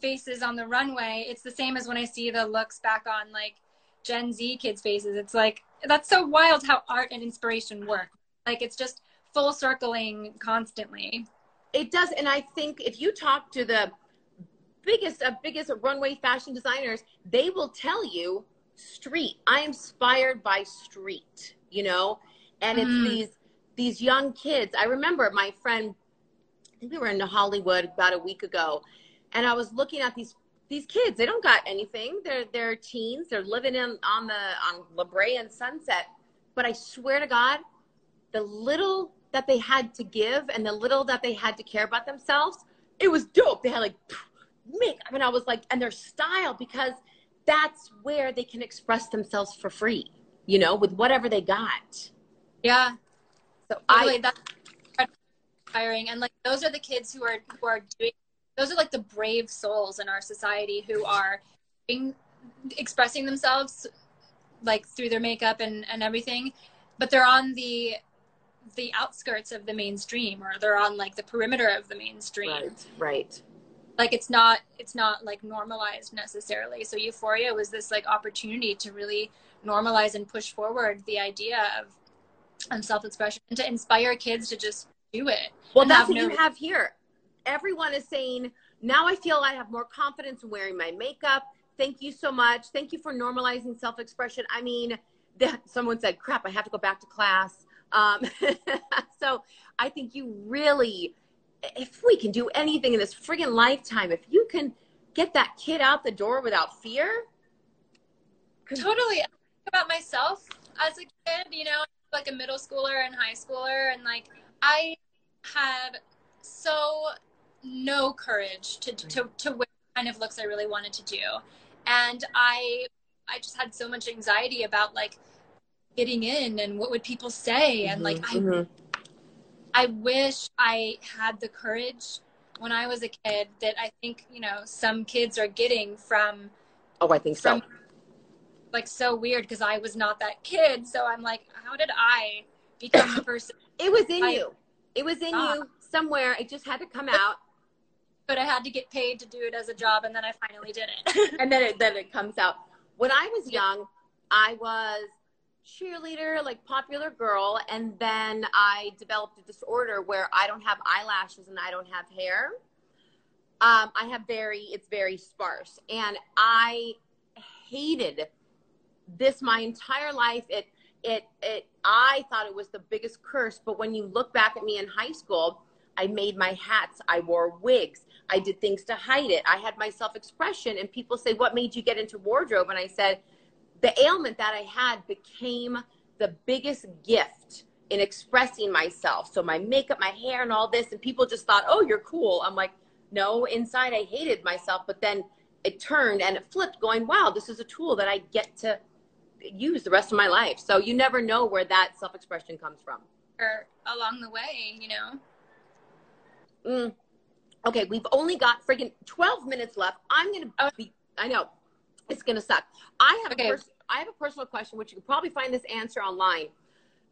[SPEAKER 2] faces on the runway, it's the same as when I see the looks back on like Gen Z kids' faces. It's like that's so wild how art and inspiration work. Like it's just full circling constantly.
[SPEAKER 1] It does, and I think if you talk to the biggest, uh, biggest runway fashion designers, they will tell you street. I am inspired by street, you know, and it's
[SPEAKER 2] Mhm.
[SPEAKER 1] these these young kids. I remember my friend. I think we were in Hollywood about a week ago, and I was looking at these these kids. They don't got anything. They're they're teens. They're living in on the on La Brea and Sunset. But I swear to God, the little that they had to give and the little that they had to care about themselves, it was dope. They had like make I mean I was like, and their style because that's where they can express themselves for free, you know, with whatever they got.
[SPEAKER 2] Yeah,
[SPEAKER 1] So
[SPEAKER 2] totally.
[SPEAKER 1] I,
[SPEAKER 2] that's inspiring, and like those are the kids who are who are doing. Those are like the brave souls in our society who are being, expressing themselves like through their makeup and and everything, but they're on the the outskirts of the mainstream or they're on like the perimeter of the mainstream
[SPEAKER 1] right, right.
[SPEAKER 2] like it's not it's not like normalized necessarily so euphoria was this like opportunity to really normalize and push forward the idea of um, self-expression and to inspire kids to just do it
[SPEAKER 1] Well, that's what
[SPEAKER 2] no-
[SPEAKER 1] you have here. Everyone is saying, now I feel I have more confidence in wearing my makeup. Thank you so much. Thank you for normalizing self expression. I mean, the, someone said, crap, I have to go back to class. Um, so I think you really, if we can do anything in this friggin' lifetime, if you can get that kid out the door without fear,
[SPEAKER 2] totally about myself as a kid you know like a middle schooler and high schooler and like i had so no courage to to to wear the kind of looks i really wanted to do and i i just had so much anxiety about like getting in and what would people say and like i
[SPEAKER 1] Mhm.
[SPEAKER 2] I wish I had the courage when I was a kid that I think, you know, some kids are getting from
[SPEAKER 1] oh, I think so.
[SPEAKER 2] from like so weird because I was not that kid. So I'm like, how did I become the person?
[SPEAKER 1] It was in
[SPEAKER 2] I-
[SPEAKER 1] you. It was in
[SPEAKER 2] Ah.
[SPEAKER 1] you somewhere. It just had to come out.
[SPEAKER 2] But I had to get paid to do it as a job, and then I finally did it.
[SPEAKER 1] and then it then it comes out. When I was young, I was cheerleader, like popular girl, and then I developed a disorder where I don't have eyelashes and I don't have hair. Um, I have very, it's very sparse, and I hated this my entire life. It it it I thought it was the biggest curse, but when you look back at me in high school, I made my hats, I wore wigs, I did things to hide it. I had my self-expression and people say, "What made you get into wardrobe?" And I said, "The ailment that I had became the biggest gift in expressing myself. So my makeup, my hair and all this and people just thought, "Oh, you're cool." I'm like, "No, inside I hated myself, but then it turned and it flipped going, "Wow, this is a tool that I get to use the rest of my life. So you never know where that self expression comes from.
[SPEAKER 2] Or along the way, you know.
[SPEAKER 1] Mm. Okay, we've only got freaking 12 minutes left. I'm going to oh. be, I know, it's going to suck. I have, okay. a pers- I have a personal question, which you can probably find this answer online.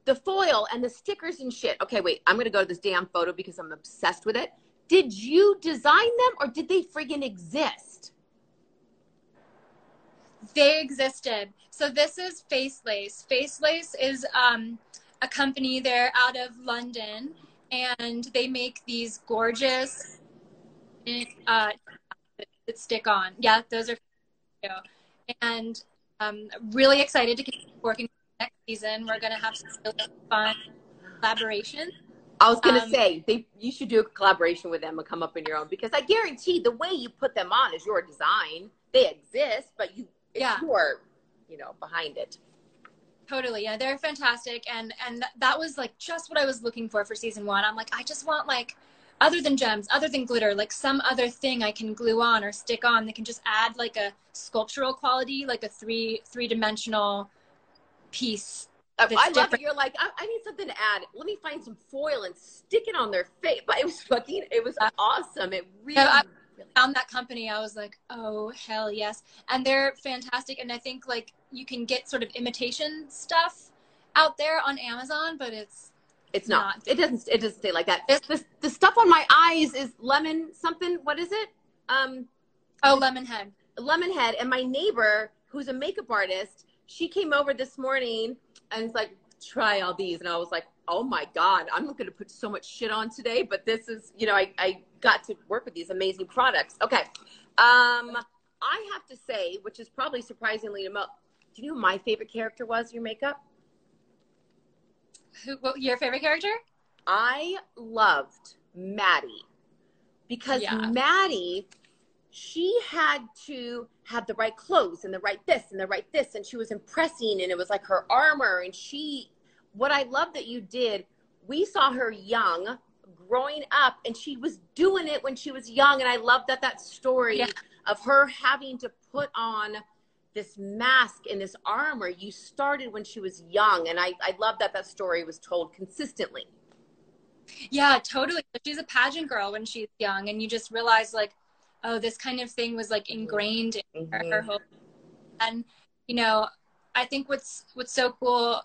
[SPEAKER 1] The foil and the stickers and shit. Okay, wait, I'm going to go to this damn photo because I'm obsessed with it. Did you design them or did they friggin' exist?
[SPEAKER 2] They existed. So this is Facelace. Face Lace is um, a company. They're out of London, and they make these gorgeous uh, that stick on. Yeah, those are. And um, really excited to keep working next season. We're gonna have some really fun collaboration.
[SPEAKER 1] I was gonna um, say they you should do a collaboration with them and come up in your own because I guarantee the way you put them on is your design. They exist, but you yeah. your, you know, behind it.
[SPEAKER 2] Totally. Yeah, they're fantastic. And and that was like just what I was looking for for season 1. I'm like I just want like other than gems, other than glitter, like some other thing I can glue on or stick on that can just add like a sculptural quality, like a three three dimensional piece.
[SPEAKER 1] Oh, I love different. it. You're like, I, I, need something to add. Let me find some foil and stick it on their face. But it was fucking, it was uh, awesome. It really, I,
[SPEAKER 2] found that company, I was like, oh hell yes, and they're fantastic. And I think like you can get sort of imitation stuff out there on Amazon, but it's
[SPEAKER 1] it's not. not. It doesn't. It doesn't stay like that. the, the stuff on my eyes is lemon something. What is it? Um,
[SPEAKER 2] oh, lemon head.
[SPEAKER 1] Lemon head. And my neighbor, who's a makeup artist, she came over this morning and was like, "Try all these," and I was like, "Oh my god, I'm going to put so much shit on today." But this is, you know, I I got to work with these amazing products. Okay. Um, I have to say, which is probably surprisingly to most, do you know who my favorite character was your makeup?
[SPEAKER 2] Who, what, your favorite character?
[SPEAKER 1] I loved Maddie because yeah. Maddie, she had to have the right clothes and the right this and the right this, and she was impressing, and it was like her armor. And she, what I love that you did, we saw her young, growing up and she was doing it when she was young and i love that that story yeah. of her having to put on this mask and this armor you started when she was young and i, I love that that story was told consistently
[SPEAKER 2] yeah totally she's a pageant girl when she's young and you just realize like oh this kind of thing was like ingrained in mm-hmm. her, her whole and you know i think what's what's so cool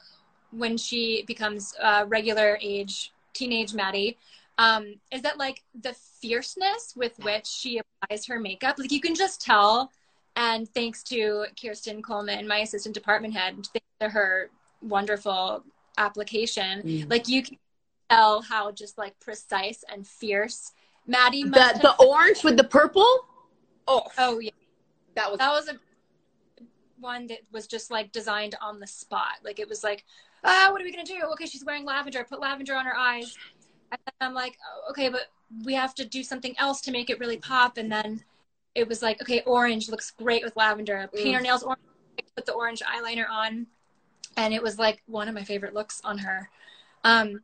[SPEAKER 2] when she becomes a regular age teenage maddie um, is that like the fierceness with which she applies her makeup. Like you can just tell. And thanks to Kirsten Coleman, my assistant department head, thanks to her wonderful application, mm. like you can tell how just like precise and fierce Maddie.
[SPEAKER 1] the the orange with the purple.
[SPEAKER 2] Oh, oh yeah, that was that was a one that was just like designed on the spot. Like it was like, ah, what are we gonna do? Okay, she's wearing lavender. Put lavender on her eyes. And I'm like, oh, okay, but we have to do something else to make it really pop. And then it was like, okay, orange looks great with lavender. Paint mm. her nails orange, put the orange eyeliner on. And it was like one of my favorite looks on her. Um,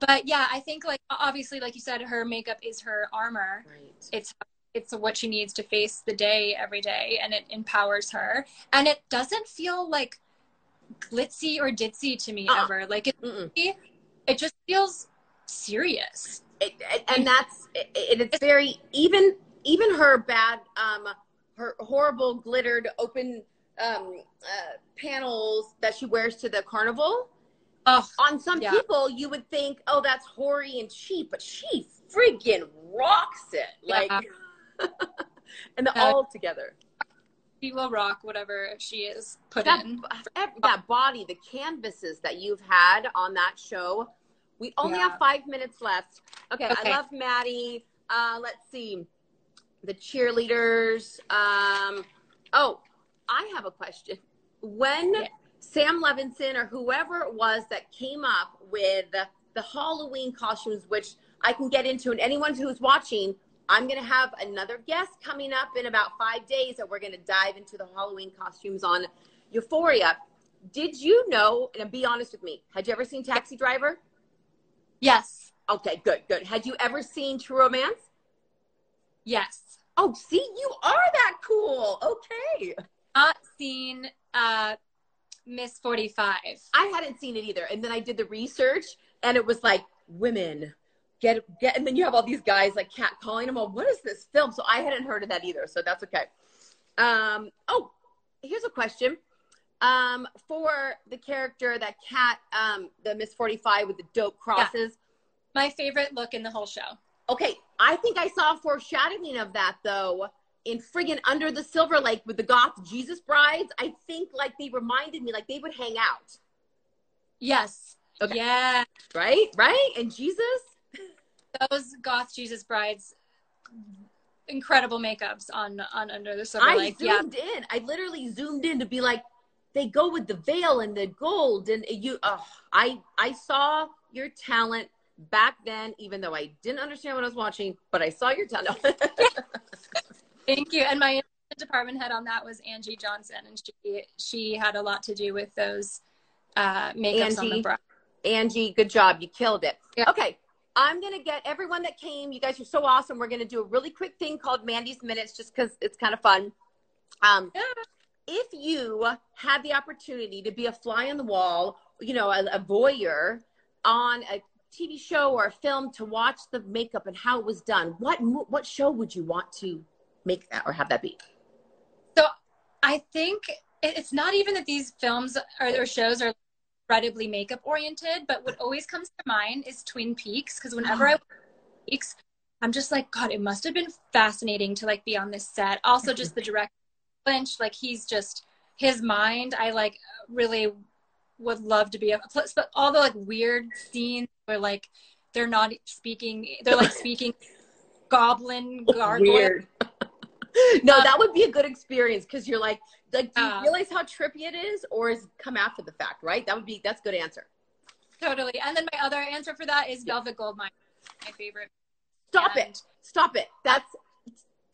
[SPEAKER 2] but yeah, I think like obviously, like you said, her makeup is her armor. Right. It's it's what she needs to face the day every day, and it empowers her. And it doesn't feel like glitzy or ditzy to me uh ever. Like it, it just feels serious.
[SPEAKER 1] It, it, and that's it, it's very even even her bad um her horrible glittered open um uh, panels that she wears to the carnival. Oh, on some yeah. people you would think, oh, that's hoary and cheap, but she freaking rocks it. Like yeah. and the all together.
[SPEAKER 2] She will rock whatever she is put
[SPEAKER 1] that,
[SPEAKER 2] in.
[SPEAKER 1] That body, the canvases that you've had on that show we only yeah. have five minutes left. Okay, okay. I love Maddie. Uh, let's see. The cheerleaders. Um, oh, I have a question. when
[SPEAKER 2] Yeah.
[SPEAKER 1] Sam Levinson or whoever it was that came up with the, the Halloween costumes, which I can get into, and anyone who's watching, I'm going to have another guest coming up in about five days that we're going to dive into the Halloween costumes on Euphoria. Did you know, and be honest with me, had you ever seen Taxi Driver?
[SPEAKER 2] Yes.
[SPEAKER 1] Okay, good, good. Had you ever seen True Romance?
[SPEAKER 2] Yes.
[SPEAKER 1] Oh, see, you are that cool. Okay.
[SPEAKER 2] Not seen uh Miss 45.
[SPEAKER 1] I hadn't seen it either. And then I did the research and it was like women get get and then you have all these guys like cat calling them, oh, what is this film? So I hadn't heard of that either. So that's okay. Um oh, here's a question. Um for the character that cat um the Miss 45 with the dope crosses.
[SPEAKER 2] My favorite look in the whole show.
[SPEAKER 1] Okay, I think I saw a foreshadowing of that though in friggin' Under the Silver Lake with the goth Jesus brides. I think like they reminded me like they would hang out,
[SPEAKER 2] Yes.
[SPEAKER 1] Okay.
[SPEAKER 2] Yeah.
[SPEAKER 1] right? Right? And Jesus?
[SPEAKER 2] Those goth Jesus brides incredible makeups on on Under the Silver
[SPEAKER 1] I
[SPEAKER 2] Lake. Yeah.
[SPEAKER 1] zoomed in. I literally zoomed in to be like, they go with the veil and the gold and you. Oh, I I saw your talent back then, even though I didn't understand what I was watching, but I saw your tunnel.
[SPEAKER 2] Thank you. And my department head on that was Angie Johnson and she she had a lot to do with those uh makeups on the
[SPEAKER 1] Angie. Angie, good job. You killed it.
[SPEAKER 2] Yeah.
[SPEAKER 1] Okay. I'm going to get everyone that came. You guys are so awesome. We're going to do a really quick thing called Mandi's Minutes just because it's kind of fun. Um,
[SPEAKER 2] Yeah.
[SPEAKER 1] If you had the opportunity to be a fly on the wall, you know, a, a voyeur on a TV show or a film to watch the makeup and how it was done, what what show would you want to make that or have that be?
[SPEAKER 2] So I think it's not even that these films or, or shows are incredibly makeup oriented, but what always comes to mind is Twin Peaks because whenever I ah. watch Twin Peaks, I'm just like, God, it must have been fascinating to like be on this set. Also, just the director Lynch, like he's just his mind. I like really would love to be a plus, but all the like weird scenes where like they're not speaking, they're like speaking goblin gargoyle.
[SPEAKER 1] Weird. no, that would be a good experience because you're like, like, do you
[SPEAKER 2] Uh,
[SPEAKER 1] realize how trippy it is, or is come after the fact? Right? That would be that's a good answer.
[SPEAKER 2] Totally. And then my other answer for that is Velvet Goldmine, my favorite.
[SPEAKER 1] Stop
[SPEAKER 2] And-
[SPEAKER 1] it. Stop it. That's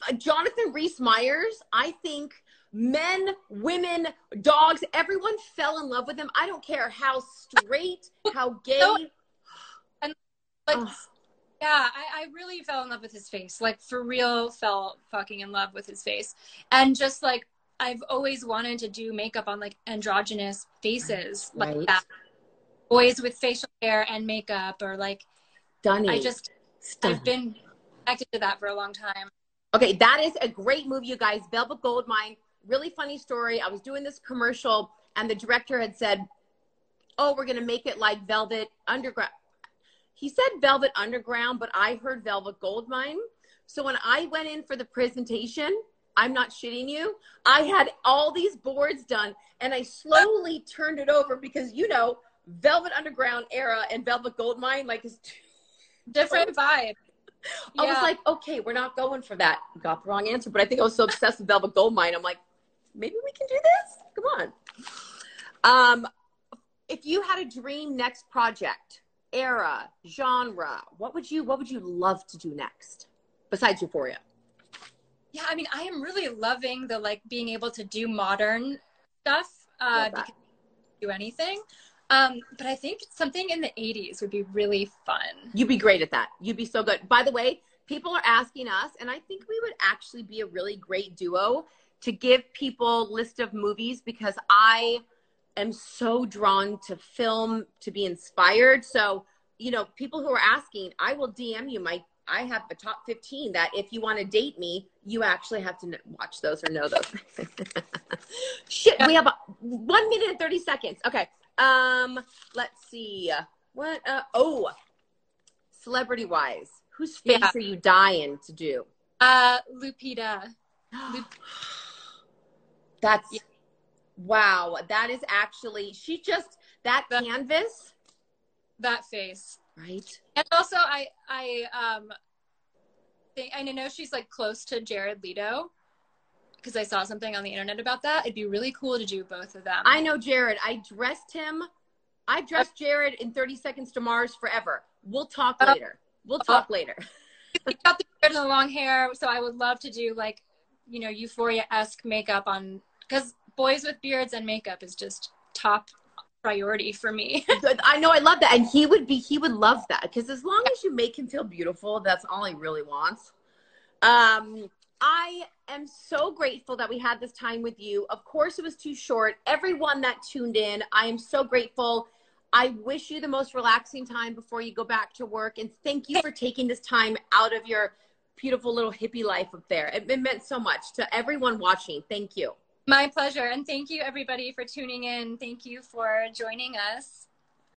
[SPEAKER 1] uh, Jonathan Rhys Meyers. I think men, women, dogs, everyone fell in love with him. I don't care how straight, how gay.
[SPEAKER 2] No. Like, yeah, I, I really fell in love with his face. Like, for real, fell fucking in love with his face. And just like, I've always wanted to do makeup on like androgynous faces
[SPEAKER 1] Right.
[SPEAKER 2] like that. Boys with facial hair and makeup, or like,
[SPEAKER 1] Stunning.
[SPEAKER 2] I just,
[SPEAKER 1] Stunning.
[SPEAKER 2] I've been connected to that for a long time.
[SPEAKER 1] Okay, that is a great movie, you guys. Velvet Goldmine. Really funny story. I was doing this commercial, and the director had said, "Oh, we're gonna make it like Velvet Underground." He said Velvet Underground, but I heard Velvet Goldmine. So when I went in for the presentation, I'm not shitting you. I had all these boards done, and I slowly turned it over because you know Velvet Underground era and Velvet Goldmine like is.
[SPEAKER 2] Different vibe.
[SPEAKER 1] I was like, okay, we're not going for that. Got the wrong answer, but I think I was so obsessed with Velvet Goldmine. I'm like, maybe we can do this. Come on. Um, if you had a dream next project, era, genre, what would you what would you love to do next besides Euphoria?
[SPEAKER 2] Yeah, I mean, I am really loving the like being able to do modern stuff uh,
[SPEAKER 1] Love that.
[SPEAKER 2] because do anything. Um, but I think something in the 80s would be really fun.
[SPEAKER 1] You'd be great at that. You'd be so good. By the way, people are asking us, and I think we would actually be a really great duo to give people list of movies because I am so drawn to film to be inspired. So, you know, people who are asking, I will DM you my I have a top 15 that if you want to date me, you actually have to watch those or know those. Shit, we have a, one minute and 30 seconds. Okay. Um, let's see. What? Uh, oh, celebrity wise, whose face
[SPEAKER 2] Yeah.
[SPEAKER 1] are you dying to do?
[SPEAKER 2] Uh, Lupita.
[SPEAKER 1] That's
[SPEAKER 2] Yeah.
[SPEAKER 1] wow. That is actually she just that
[SPEAKER 2] That-
[SPEAKER 1] canvas,
[SPEAKER 2] that face.
[SPEAKER 1] right?
[SPEAKER 2] And also, I, I, um, think, and I know she's like close to Jared Leto. because I saw something on the internet about that. It'd be really cool to do both of them.
[SPEAKER 1] I know Jared. I dressed him. I dressed Jared in 30 Seconds to Mars forever. We'll talk
[SPEAKER 2] Uh,
[SPEAKER 1] later. We'll talk later.
[SPEAKER 2] He's got the beard and the long hair, so I would love to do like, you know, Euphoria esque makeup on because boys with beards and makeup is just top priority for me.
[SPEAKER 1] I know I love that. And he would be he would love that because as long as you make him feel beautiful, that's all he really wants. Um I am so grateful that we had this time with you. Of course it was too short. Everyone that tuned in, I am so grateful. I wish you the most relaxing time before you go back to work and thank you for taking this time out of your beautiful little hippie life up there. It, it meant so much to everyone watching. Thank you.
[SPEAKER 2] My pleasure. And thank you, everybody, for tuning in. Thank you for joining us.